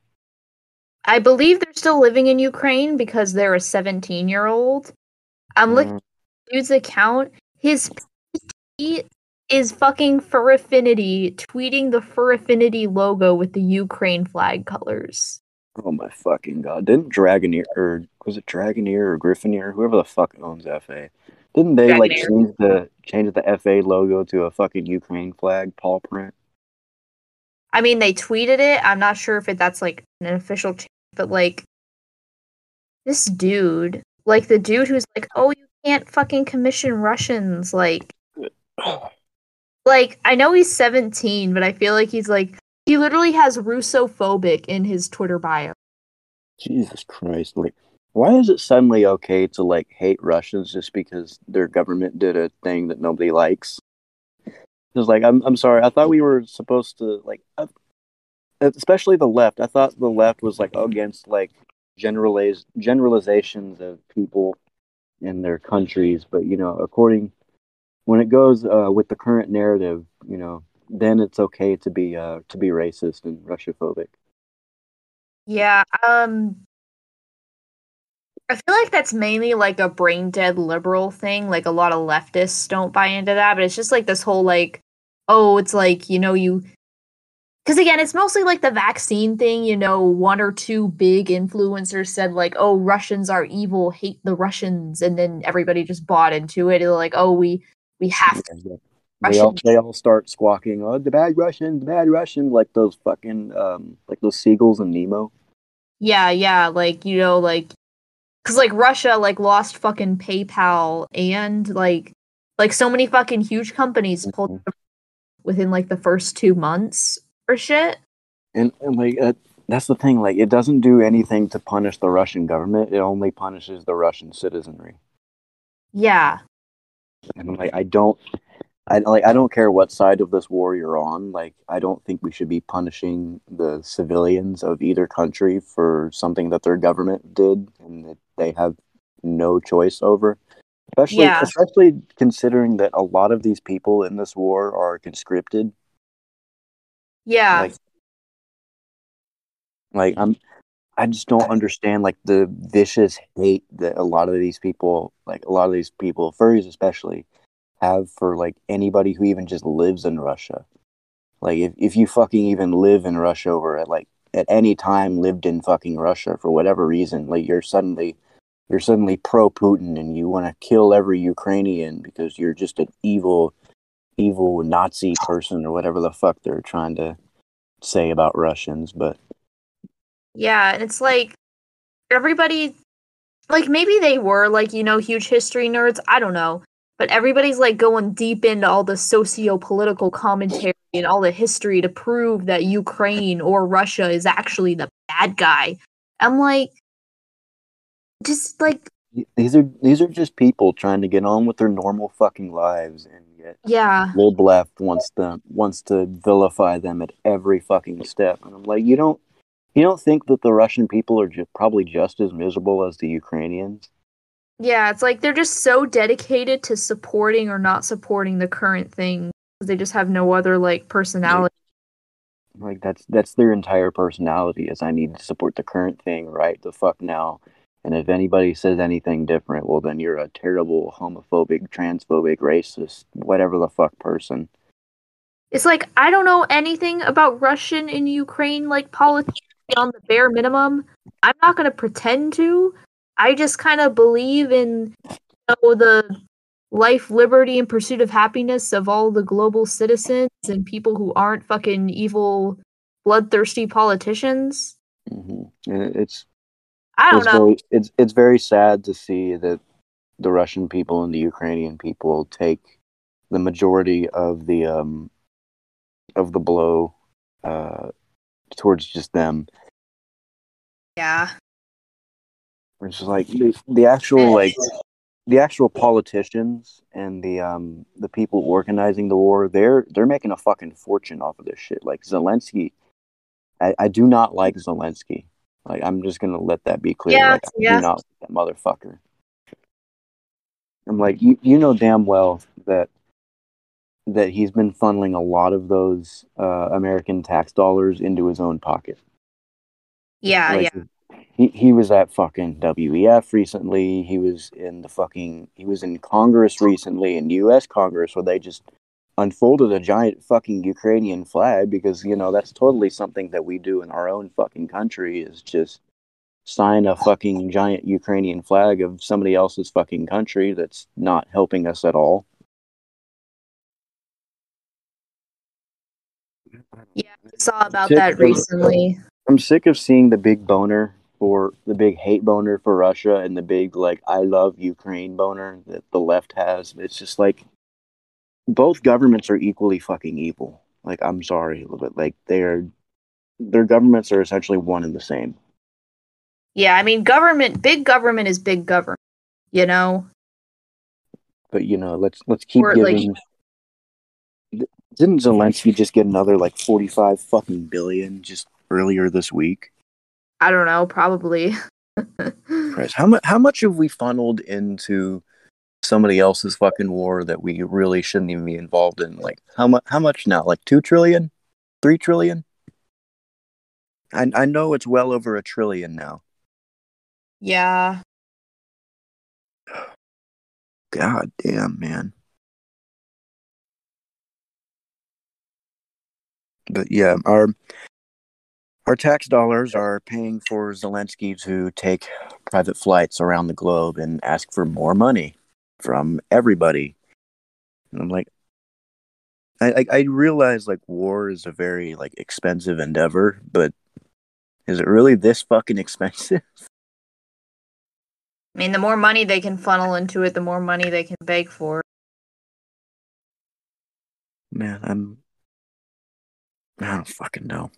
Speaker 1: I believe they're still living in Ukraine because they're a 17 year old. I'm looking
Speaker 2: Mm,
Speaker 1: at dude's account. His is fucking Fur Affinity tweeting the Fur Affinity logo with the Ukraine flag colors.
Speaker 2: oh my fucking god! Didn't Dragoneer or was it Dragoneer or Griffineer, whoever the fuck owns FA? Didn't they like change the change the FA logo to a fucking Ukraine flag paw print?
Speaker 1: I mean, they tweeted it. I'm not sure if it, that's like an official, change, but like this dude, like the dude who's like, oh, you can't fucking commission Russians. Like, [SIGHS] [SIGHS] [SIGHS] like I know he's 17, but I feel like he's like he literally has Russophobic in his Twitter bio.
Speaker 2: Jesus Christ! Like, why is it suddenly okay to like hate Russians just because their government did a thing that nobody likes? Because, like, I'm I'm sorry, I thought we were supposed to like, uh, especially the left. I thought the left was like against like generaliz generalizations of people in their countries, but you know, according when it goes uh, with the current narrative, you know, then it's okay to be uh, to be racist and Russophobic.
Speaker 1: Yeah, um I feel like that's mainly like a brain dead liberal thing. Like a lot of leftists don't buy into that, but it's just like this whole like oh, it's like, you know, you because again, it's mostly like the vaccine thing, you know, one or two big influencers said like, "Oh, Russians are evil, hate the Russians," and then everybody just bought into it. They're like, "Oh, we we have to.
Speaker 2: They all, they all start squawking, "Oh, the bad Russians, the bad Russians!" Like those fucking, um, like those seagulls and Nemo.
Speaker 1: Yeah, yeah, like you know, like because like Russia like lost fucking PayPal and like like so many fucking huge companies pulled
Speaker 2: Mhm.
Speaker 1: within like the first two months or shit.
Speaker 2: And, and like uh, that's the thing. Like, it doesn't do anything to punish the Russian government. It only punishes the Russian citizenry.
Speaker 1: Yeah,
Speaker 2: And like, I don't, I like, I don't care what side of this war you're on. Like, I don't think we should be punishing the civilians of either country for something that their government did and that they have no choice over. Especially,
Speaker 1: Yeah.
Speaker 2: especially considering that a lot of these people in this war are conscripted.
Speaker 1: yeah,
Speaker 2: Like, like I'm, I just don't understand like the vicious hate that a lot of these people, like a lot of these people, furries especially, have for like anybody who even just lives in Russia. Like if, if you fucking even live in Russia or at like at any time lived in fucking Russia for whatever reason, like you're suddenly you're suddenly pro Putin and you want to kill every Ukrainian because you're just an evil evil Nazi person or whatever the fuck they're trying to say about Russians, but
Speaker 1: yeah. And it's like everybody, like maybe they were like you know huge history nerds. I don't know, but everybody's like going deep into all the socio-political commentary and all the history to prove that Ukraine or Russia is actually the bad guy. I'm like, just like
Speaker 2: these are these are just people trying to get on with their normal fucking lives and yet
Speaker 1: yeah.
Speaker 2: Lib left wants to wants to vilify them at every fucking step. And I'm like, you don't you don't think that the Russian people are ju- probably just as miserable as the Ukrainians?
Speaker 1: Yeah, it's like they're just so dedicated to supporting or not supporting the current thing. They just have no other like personality.
Speaker 2: Like that's that's their entire personality is I need to support the current thing right the fuck now. And if anybody says anything different, well then you're a terrible homophobic, transphobic, racist, whatever the fuck person.
Speaker 1: It's like I don't know anything about Russian and Ukraine like politics beyond the bare minimum. I'm not gonna pretend to. I just kind of believe in you know, the life, liberty, and pursuit of happiness of all the global citizens and people who aren't fucking evil, bloodthirsty politicians.
Speaker 2: hmm And it's
Speaker 1: I don't
Speaker 2: it's
Speaker 1: know.
Speaker 2: Very, it's it's very sad to see that the Russian people and the Ukrainian people take the majority of the um of the blow uh towards just them.
Speaker 1: Yeah.
Speaker 2: Which is like the, the actual like the actual politicians and the um the people organizing the war, they're they're making a fucking fortune off of this shit. Like Zelensky, I, I do not like Zelensky. Like I'm just gonna let that be clear.
Speaker 1: Yeah,
Speaker 2: like, I
Speaker 1: yeah.
Speaker 2: do not like that motherfucker. I'm like you you know damn well that that he's been funneling a lot of those uh, American tax dollars into his own pocket.
Speaker 1: Yeah,
Speaker 2: Like,
Speaker 1: yeah.
Speaker 2: He he was at fucking WEF recently. He was in the fucking he was in Congress recently in US Congress where they just unfolded a giant fucking Ukrainian flag because you know that's totally something that we do in our own fucking country is just sign a fucking giant Ukrainian flag of somebody else's fucking country that's not helping us at all.
Speaker 1: Yeah, I saw about that
Speaker 2: of-
Speaker 1: recently.
Speaker 2: I'm sick of seeing the big boner for the big hate boner for Russia and the big like I love Ukraine boner that the left has. It's just like both governments are equally fucking evil. Like I'm sorry, but like they're their governments are essentially one and the same.
Speaker 1: Yeah, I mean, government, big government is big government. You know,
Speaker 2: But you know, let's let's keep
Speaker 1: Or, like-
Speaker 2: giving. Didn't Zelensky just get another like forty five fucking billion just earlier this week?
Speaker 1: I don't know, probably.
Speaker 2: Christ, how much how much have we funneled into somebody else's fucking war that we really shouldn't even be involved in? Like how much how much now? Like two trillion? Three trillion? I I know it's well over a trillion now.
Speaker 1: yeah. [SIGHS]
Speaker 2: God damn man. But yeah, our our tax dollars are paying for Zelensky to take private flights around the globe and ask for more money from everybody. And I'm like, I, I I realize like war is a very like expensive endeavor, but is it really this fucking [LAUGHS] expensive?
Speaker 1: I mean, the more money they can funnel into it, the more money they can beg for.
Speaker 2: Man, I'm I don't fucking know.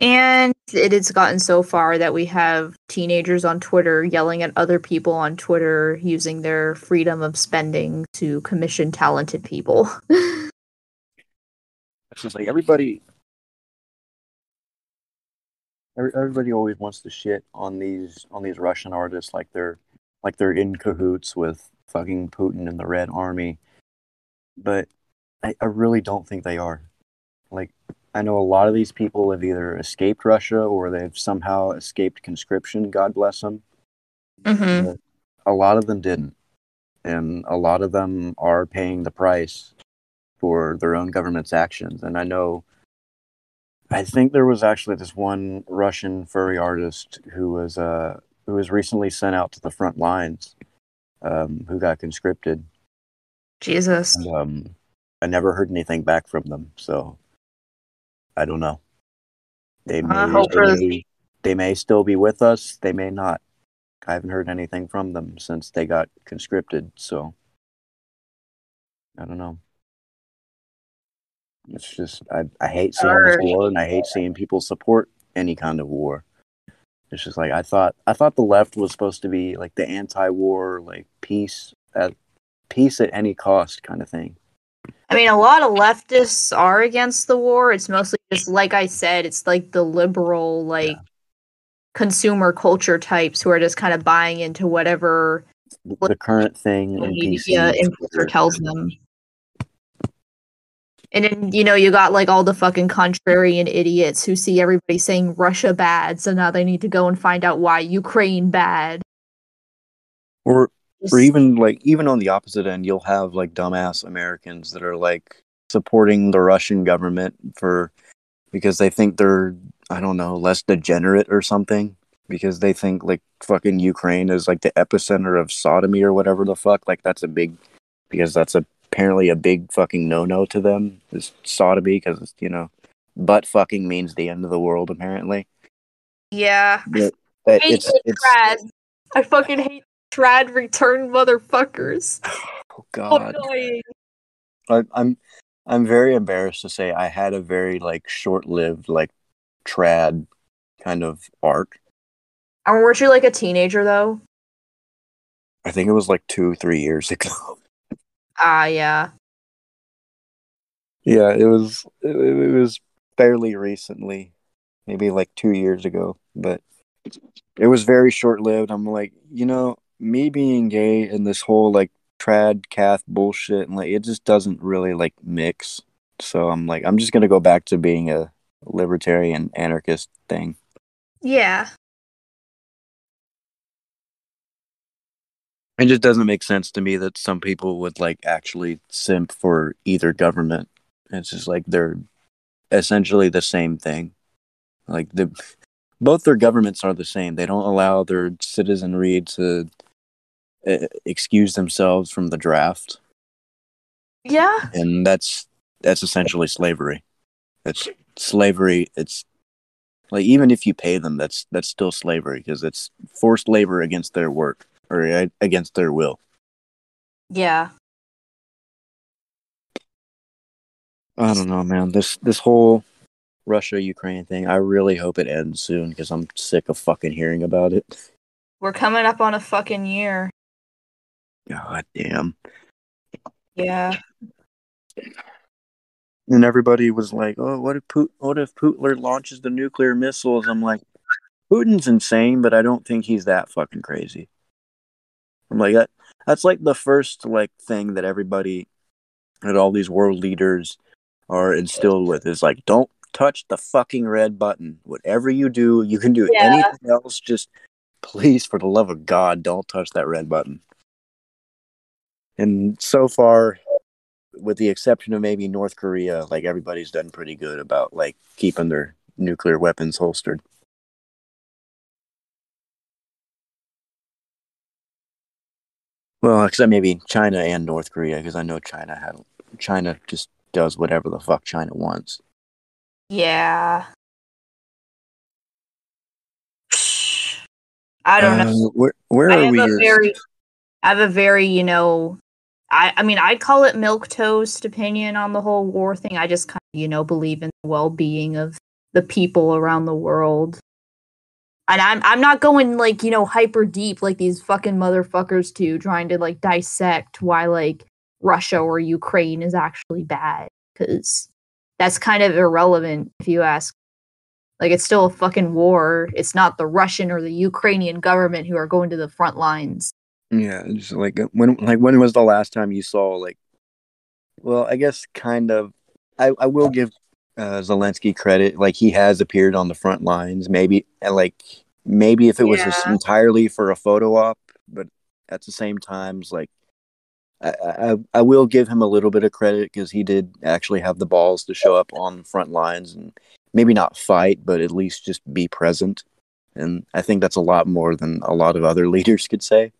Speaker 1: And it has gotten so far that we have teenagers on Twitter yelling at other people on Twitter using their freedom of spending to commission talented people. [LAUGHS]
Speaker 2: It's just like everybody every- everybody always wants to shit on these on these Russian artists like they're like they're in cahoots with fucking Putin and the Red Army. But I, I really don't think they are. Like I know a lot of these people have either escaped Russia or they've somehow escaped conscription, God bless them.
Speaker 1: hmm
Speaker 2: a lot of them didn't. And a lot of them are paying the price for their own government's actions. And I know, I think there was actually this one Russian furry artist who was, uh, who was recently sent out to the front lines, um, who got conscripted.
Speaker 1: Jesus.
Speaker 2: And, um, I never heard anything back from them. So I don't know. They may, they, may, they may still be with us. They may not. I haven't heard anything from them since they got conscripted. So I don't know. It's just I, I hate seeing this war and I hate seeing people support any kind of war. It's just like I thought I thought the left was supposed to be like the anti-war, like peace at peace at any cost kind of thing.
Speaker 1: I mean, a lot of leftists are against the war. It's mostly just, like I said, it's like the liberal, like consumer culture types who are just kind of buying into whatever
Speaker 2: the current thing
Speaker 1: media influencer tells them. And then, you know, you got like all the fucking contrarian idiots who see everybody saying Russia bad, so now they need to go and find out why Ukraine bad.
Speaker 2: Or or even like even on the opposite end, you'll have like dumbass Americans that are like supporting the Russian government for because they think they're I don't know less degenerate or something because they think like fucking Ukraine is like the epicenter of sodomy or whatever the fuck. Like that's a big because that's apparently a big fucking no no to them is sodomy because you know butt fucking means the end of the world apparently.
Speaker 1: yeah.
Speaker 2: But
Speaker 1: I
Speaker 2: but
Speaker 1: hate
Speaker 2: it's it's.
Speaker 1: I fucking hate trad return motherfuckers.
Speaker 2: oh [LAUGHS] god.
Speaker 1: annoying.
Speaker 2: I, I'm I'm very embarrassed to say I had a very like short-lived like trad kind of arc.
Speaker 1: And weren't you like a teenager though?
Speaker 2: I think it was like two, three years [LAUGHS] ago.
Speaker 1: Ah, yeah.
Speaker 2: yeah, it was. It, it was fairly recently, maybe like two years ago, but it was very short lived. I'm like, you know, me being gay and this whole like trad cath bullshit, and like it just doesn't really like mix. So I'm like, I'm just gonna go back to being a libertarian anarchist thing.
Speaker 1: Yeah.
Speaker 2: It just doesn't make sense to me that some people would like actually simp for either government. It's just like they're essentially the same thing. Like the both their governments are the same. They don't allow their citizenry to uh, excuse themselves from the draft,
Speaker 1: Yeah.
Speaker 2: and that's that's essentially slavery. It's slavery. It's like even if you pay them, that's that's still slavery because it's forced labor against their work or uh, against their will.
Speaker 1: Yeah.
Speaker 2: I don't know, man. This this whole Russia Ukraine thing. I really hope it ends soon because I'm sick of fucking hearing about it.
Speaker 1: We're coming up on a fucking year.
Speaker 2: God damn.
Speaker 1: Yeah.
Speaker 2: And everybody was like, "Oh, what if Put- what if Putler launches the nuclear missiles?" I'm like, Putin's insane, but I don't think he's that fucking crazy. I'm like that. That's like the first like thing that everybody, that all these world leaders, are instilled with is like, don't touch the fucking red button. Whatever you do, you can do
Speaker 1: Yeah.
Speaker 2: anything else. Just please, for the love of God, don't touch that red button. And so far, with the exception of maybe North Korea, like everybody's done pretty good about like keeping their nuclear weapons holstered. Well, except maybe China and North Korea, because I know China had China just does whatever the fuck China wants.
Speaker 1: Yeah. I don't know.
Speaker 2: Uh, where where are we?
Speaker 1: very, I have a very, you know, I, I mean, I'd call it milk toast opinion on the whole war thing. I just kind of, you know, believe in the well-being of the people around the world. And I'm, I'm not going like, you know, hyper deep like these fucking motherfuckers do, trying to like dissect why like Russia or Ukraine is actually bad, because that's kind of irrelevant if you ask. Like it's still a fucking war. It's not the Russian or the Ukrainian government who are going to the front lines.
Speaker 2: Yeah, just like uh, when like when was the last time you saw like well, I guess kind of I, I will give uh, Zelensky credit. Like he has appeared on the front lines. Maybe and like maybe if it was just
Speaker 1: Yeah.
Speaker 2: entirely for a photo op, but at the same times, like I, I I will give him a little bit of credit because he did actually have the balls to show up on the front lines and maybe not fight, but at least just be present. And I think that's a lot more than a lot of other [LAUGHS] leaders could say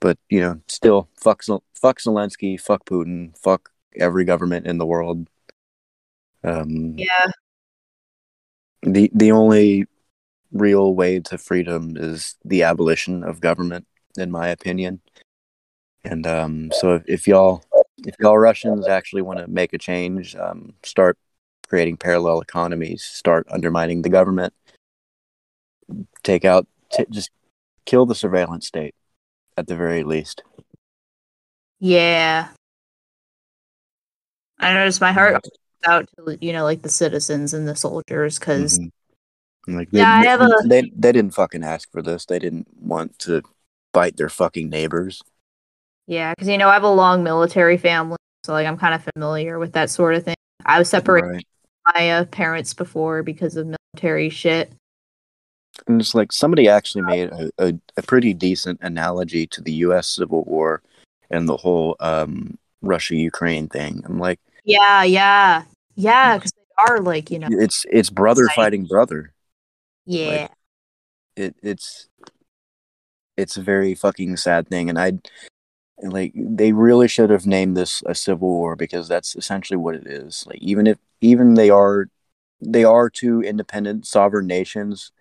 Speaker 2: but you know, still, fuck, fuck Zelensky, fuck Putin, fuck every government in the world. Um,
Speaker 1: Yeah.
Speaker 2: the the only real way to freedom is the abolition of government, in my opinion. And um, so, if, if y'all, if y'all Russians actually want to make a change, um, start creating parallel economies, start undermining the government, take out, t- just kill the surveillance state, at the very least.
Speaker 1: Yeah. I noticed my heart goes out to you know like the citizens and the soldiers because
Speaker 2: Mhm. Like they,
Speaker 1: Yeah, I have a-
Speaker 2: they they didn't fucking ask for this. They didn't want to bite their fucking neighbors.
Speaker 1: Yeah because you know I have a long military family so like I'm kind of familiar with that sort of thing. I was separated
Speaker 2: Right.
Speaker 1: from my uh, parents before because of military shit.
Speaker 2: And it's like somebody actually made a, a, a pretty decent analogy to the U.S. Civil War and the whole um, Russia Ukraine thing. I'm like,
Speaker 1: Yeah, yeah, yeah because they are like you know
Speaker 2: it's it's brother fighting brother.
Speaker 1: yeah
Speaker 2: It it's it's a very fucking sad thing, and I like they really should have named this a civil war because that's essentially what it is. Like even if even they are they are two independent sovereign nations,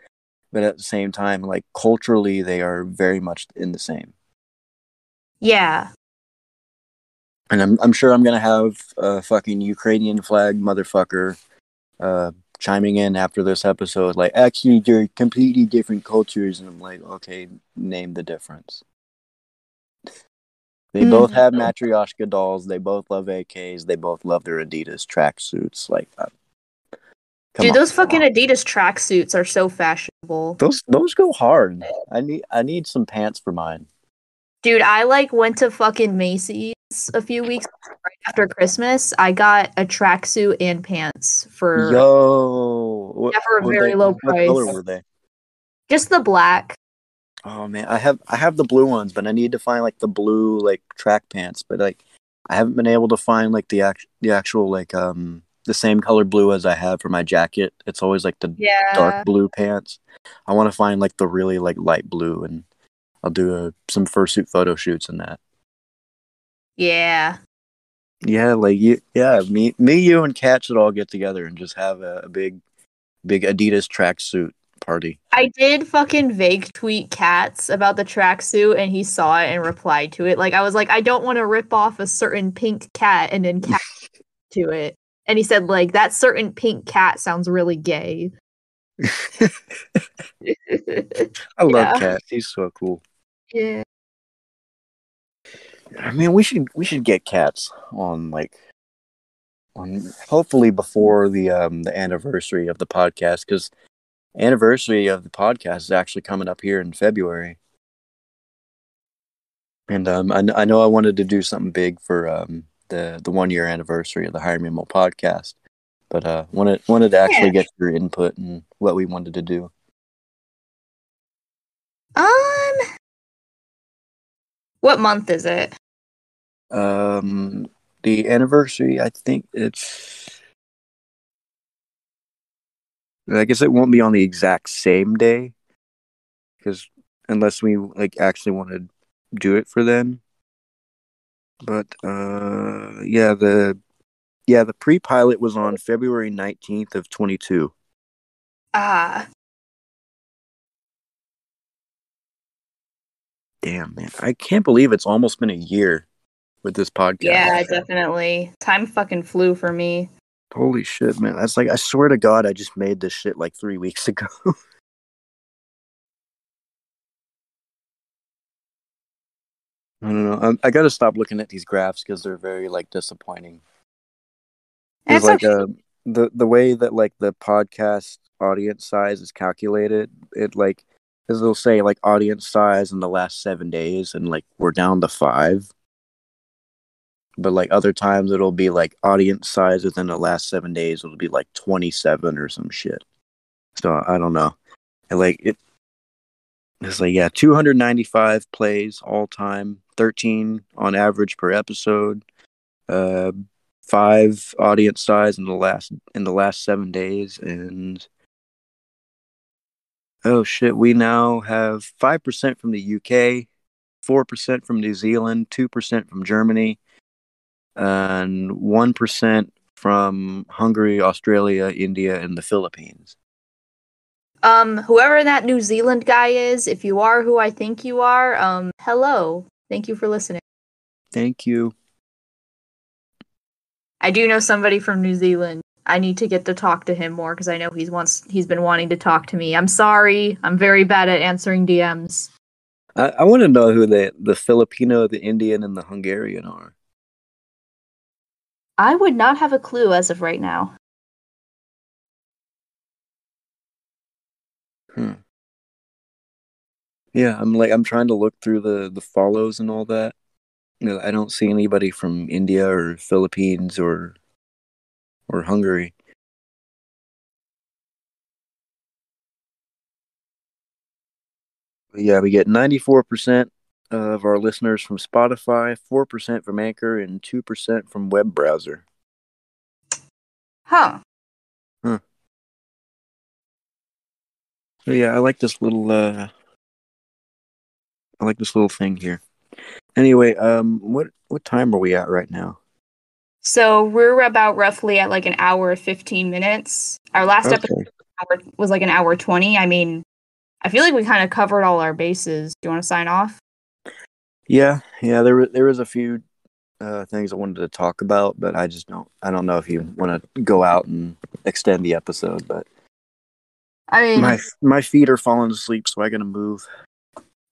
Speaker 2: but at the same time, like culturally, they are very much in the same.
Speaker 1: yeah
Speaker 2: And I'm I'm sure I'm gonna have a fucking Ukrainian flag motherfucker uh, chiming in after this episode, like, actually, they're completely different cultures. And I'm like, okay, name the difference. They
Speaker 1: Mm.
Speaker 2: both have Matryoshka dolls. They both love AKs. They both love their Adidas tracksuits. Like, uh,
Speaker 1: Dude,
Speaker 2: on.
Speaker 1: those fucking Adidas tracksuits are so fashionable.
Speaker 2: those those go hard. I need I need some pants for mine.
Speaker 1: Dude, I like went to fucking Macy's a few weeks right after Christmas. I got a tracksuit and pants for
Speaker 2: Yo,
Speaker 1: Yeah, for a very
Speaker 2: they-
Speaker 1: low
Speaker 2: what color
Speaker 1: price.
Speaker 2: were they?
Speaker 1: just the black.
Speaker 2: Oh man, I have I have the blue ones, but I need to find like the blue like track pants. But like, I haven't been able to find like the act the actual like um the same color blue as I have for my jacket. It's always like the
Speaker 1: Yeah.
Speaker 2: dark blue pants. I want to find like the really like light blue, and I'll do a, some fursuit photo shoots in that.
Speaker 1: Yeah.
Speaker 2: Yeah, like you, yeah, me, me, you, and Kat should all get together and just have a, a big, big Adidas tracksuit party.
Speaker 1: I did fucking vague tweet cats about the tracksuit and he saw it and replied to it. Like I was like, I don't want to rip off a certain pink cat and then cat [LAUGHS] to it. And he said, like, that certain pink cat sounds really gay. [LAUGHS] [LAUGHS]
Speaker 2: I love
Speaker 1: Yeah.
Speaker 2: He's so cool.
Speaker 1: yeah.
Speaker 2: I mean, we should we should get cats on like on hopefully before the um the anniversary of the podcast because anniversary of the podcast is actually coming up here in February. And um, I, I know I wanted to do something big for um the the one year anniversary of the Higher Mammal podcast, but uh wanted wanted to actually
Speaker 1: Yeah.
Speaker 2: get your input and what we wanted to do.
Speaker 1: Um What month is it?
Speaker 2: Um, the anniversary, I think it's. I guess it won't be on the exact same day, because unless we like actually want to do it for them. But uh, yeah, the yeah the pre-pilot was on February nineteenth of twenty two.
Speaker 1: Ah.
Speaker 2: Damn man, I can't believe it's almost been a year with this podcast.
Speaker 1: Yeah, definitely. Time fucking flew for me.
Speaker 2: Holy shit, man. That's like, I swear to God, I just made this shit like three weeks [LAUGHS] ago. I don't know. I'm, I got to stop looking at these graphs because they're very like disappointing.
Speaker 1: It's
Speaker 2: like uh, the the way that like the podcast audience size is calculated, it like because they'll say like audience size in the last seven days, and like we're down to five. But like other times, it'll be like audience size within the last seven days. It'll be like twenty seven or some shit. So I don't know. And like it, it's like yeah, two hundred ninety five plays all time, thirteen on average per episode. Uh, five audience size in the last in the last seven days and oh shit we now have 5% from the uk 4% from new zealand 2% from germany and 1% from hungary australia india and the philippines
Speaker 1: Um, whoever that New Zealand guy is, if you are who I think you are, um, hello. Thank you for listening.
Speaker 2: thank you
Speaker 1: I do know somebody from New Zealand. I need to get to talk to him more because I know he's wants he's been wanting to talk to me. I'm sorry. I'm very bad at answering DMs.
Speaker 2: i, I want to know who the the filipino the indian and the hungarian are
Speaker 1: I would not have a clue as of right now.
Speaker 2: Hmm. Yeah, I'm like I'm trying to look through the the follows and all that. You know, I don't see anybody from India or Philippines or or Hungary. Yeah, we get 94% of our listeners from Spotify, 4% from Anchor, and 2% from web browser.
Speaker 1: Huh.
Speaker 2: So yeah, I like this little uh I like this little thing here. Anyway, um what what time are we at right now?
Speaker 1: So we're about roughly at like an hour 15 minutes. Our last episode was like an hour 20. I mean, I feel like we kind of covered all our bases. Do you want to sign off?
Speaker 2: Yeah, yeah, there were there was a few uh, things I wanted to talk about, but I just don't. I don't know if you want to go out and extend the episode, but
Speaker 1: I mean,
Speaker 2: my my feet are falling asleep, so I gotta move.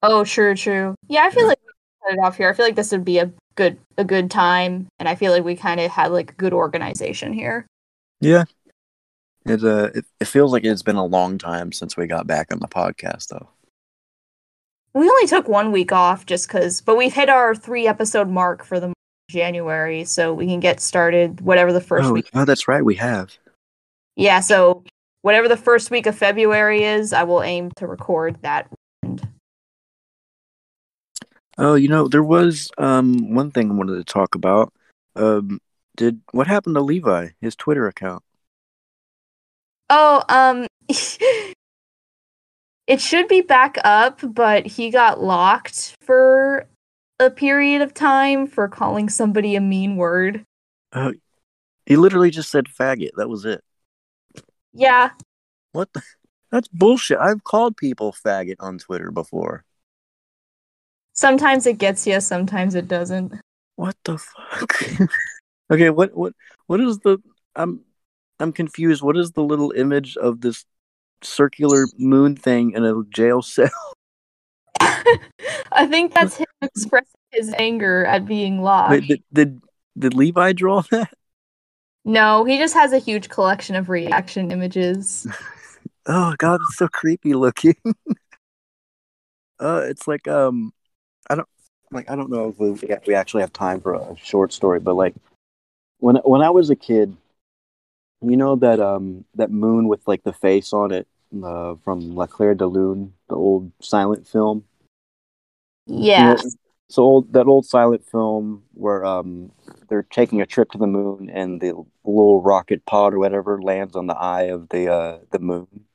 Speaker 1: oh, true, true. Yeah, I feel
Speaker 2: Yeah.
Speaker 1: like we cut it off here. I feel like this would be a good a good time, and I feel like we kind of had like a good organization here.
Speaker 2: Yeah. It uh it, it feels like it's been a long time since we got back on the podcast though.
Speaker 1: We only took one week off just because, but we've hit our three episode mark for the January, so we can get started whatever the first
Speaker 2: oh,
Speaker 1: week.
Speaker 2: oh, that's right, we have.
Speaker 1: Yeah, so whatever the first week of February is, I will aim to record that. weekend.
Speaker 2: Oh, you know, there was um one thing I wanted to talk about. Um did what happened to Levi, his Twitter account?
Speaker 1: Oh, um, [LAUGHS] it should be back up, but he got locked for a period of time for calling somebody a mean word.
Speaker 2: Oh, he literally just said faggot. That was it.
Speaker 1: Yeah,
Speaker 2: What the That's bullshit. I've called people faggot on Twitter before.
Speaker 1: sometimes it gets you, sometimes it doesn't.
Speaker 2: What the fuck? [LAUGHS] okay, what what what is the I'm I'm confused. What is the little image of this circular moon thing in a jail cell? [LAUGHS] [LAUGHS]
Speaker 1: I think that's him expressing his anger at being locked.
Speaker 2: Wait, did, did did Levi draw that? [LAUGHS]
Speaker 1: No, he just has a huge collection of reaction images.
Speaker 2: Oh god, it's so creepy looking. uh it's like um I don't like I don't know if we we actually have time for a short story, but like when when I was a kid, you know that um that moon with like the face on it uh, from La Claire de Lune, the old silent film.
Speaker 1: Yeah.
Speaker 2: You know, so old that old silent film where um they're taking a trip to the moon and the little rocket pod or whatever lands on the eye of the uh the moon.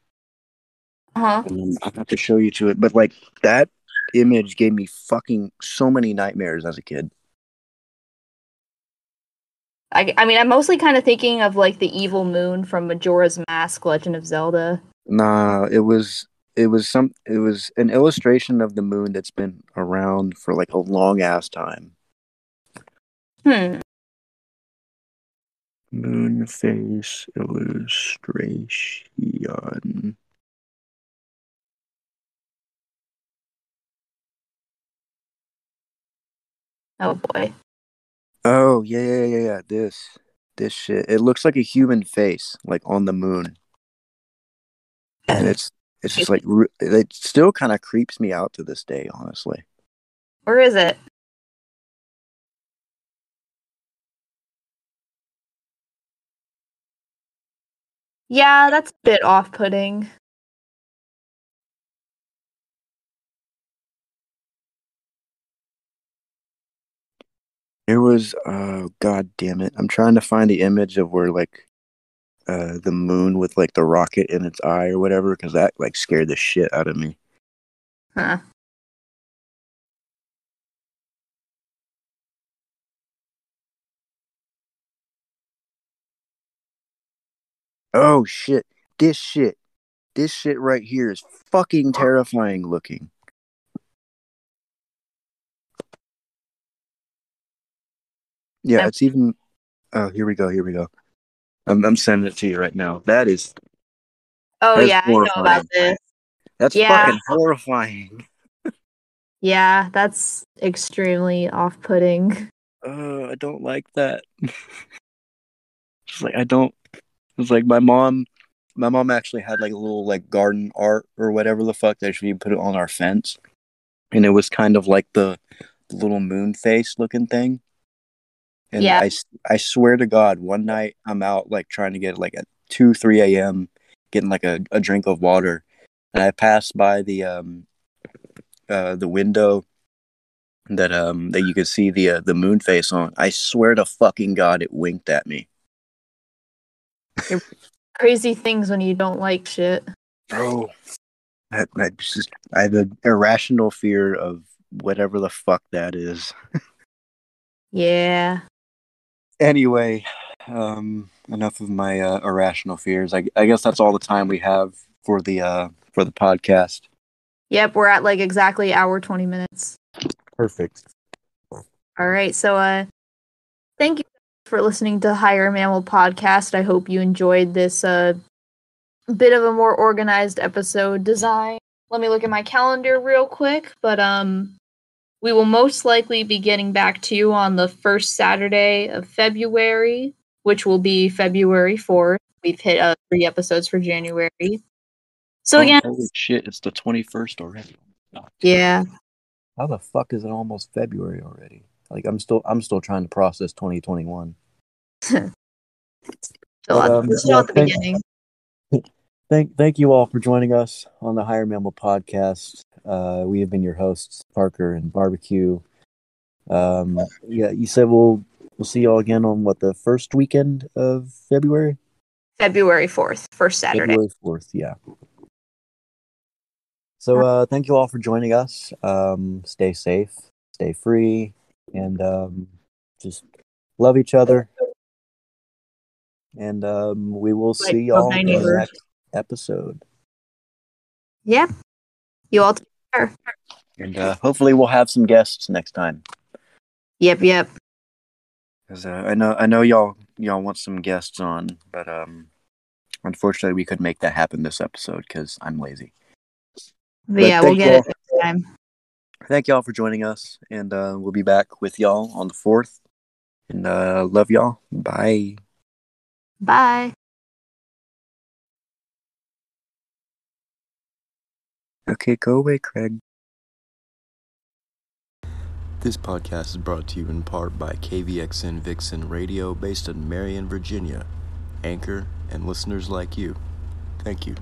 Speaker 1: Uh-huh.
Speaker 2: And I have to show you to it, but like that image gave me fucking so many nightmares as a kid.
Speaker 1: I, I mean, I'm mostly kind of thinking of like the evil moon from Majora's Mask, Legend of Zelda.
Speaker 2: Nah, it was it was some it was an illustration of the moon that's been around for like a long ass time.
Speaker 1: Hmm.
Speaker 2: Moon face illustration.
Speaker 1: Oh boy.
Speaker 2: Oh yeah, yeah, yeah, yeah. This, this shit. It looks like a human face, like on the moon, and it's it's just like it still kind of creeps me out to this day, honestly.
Speaker 1: Where is it? Yeah, that's a bit off putting.
Speaker 2: It was, uh, god damn it! I'm trying to find the image of where like, uh, the moon with like the rocket in its eye or whatever, because that like scared the shit out of me.
Speaker 1: Huh.
Speaker 2: Oh shit! This shit, this shit right here is fucking terrifying looking. Yeah, it's even. Oh, here we go. Here we go. I'm I'm sending it to you right now. That is
Speaker 1: Oh
Speaker 2: That's
Speaker 1: yeah, I know about this.
Speaker 2: that's
Speaker 1: Yeah.
Speaker 2: fucking horrifying.
Speaker 1: Yeah, that's extremely off putting.
Speaker 2: Uh, I don't like that. [LAUGHS] It's like I don't. It's like my mom. My mom actually had like a little like garden art or whatever the fuck that she put it on our fence, and it was kind of like the, the little moon face looking thing. And
Speaker 1: Yeah.
Speaker 2: I, s- I swear to God, one night I'm out like trying to get like at two three a.m. getting like a, a drink of water, and I passed by the um uh the window that um that you could see the uh, the moon face on. I swear to fucking God, it winked at me.
Speaker 1: Crazy things when you don't like shit.
Speaker 2: bro. I, I just I have an irrational fear of whatever the fuck that is. [LAUGHS]
Speaker 1: Yeah.
Speaker 2: Anyway, um, enough of my uh, irrational fears. I, I guess that's all the time we have for the uh, for the podcast.
Speaker 1: Yep, we're at like exactly hour 20 minutes.
Speaker 2: Perfect.
Speaker 1: All right, so uh thank you for listening to Higher Mammal Podcast. I hope you enjoyed this uh, bit of a more organized episode design. Let me look at my calendar real quick, but um, we will most likely be getting back to you on the first Saturday of February, which will be February 4th. We've hit uh, three episodes for January. So
Speaker 4: Oh,
Speaker 1: again,
Speaker 4: holy shit! It's the twenty first already.
Speaker 1: yeah,
Speaker 2: How the fuck is it almost February already? Like I'm still I'm still trying to process 2021.
Speaker 1: still, [LAUGHS]
Speaker 2: But,
Speaker 1: at,
Speaker 2: um,
Speaker 1: still
Speaker 2: yeah,
Speaker 1: at the
Speaker 2: thank-
Speaker 1: beginning. [LAUGHS]
Speaker 2: Thank thank you all for joining us on the Higher Mammal podcast. Uh, we have been your hosts, Parker and Barbecue. Um, yeah, you said we'll we'll see y'all again on what the first weekend of February,
Speaker 1: February 4th, first Saturday.
Speaker 2: February fourth. Yeah. So uh, thank you all for joining us. Um, stay safe, stay free, and um, just love each other. And um, we will see y'all in the next episode.
Speaker 1: Yep. You all take care.
Speaker 4: And uh, hopefully we'll have some guests next time.
Speaker 1: Yep, yep.
Speaker 4: Cause uh, I know I know y'all y'all want some guests on, but um, unfortunately we couldn't make that happen this episode because I'm lazy.
Speaker 1: But yeah, we'll get it next time.
Speaker 4: Thank y'all for joining us, and uh, we'll be back with y'all on the fourth. And uh, love y'all. Bye.
Speaker 1: Bye.
Speaker 4: Okay, go away, Craig.
Speaker 5: This podcast is brought to you in part by KVXN Vixen Radio based in Marion, Virginia, Anchor, and listeners like you. Thank you.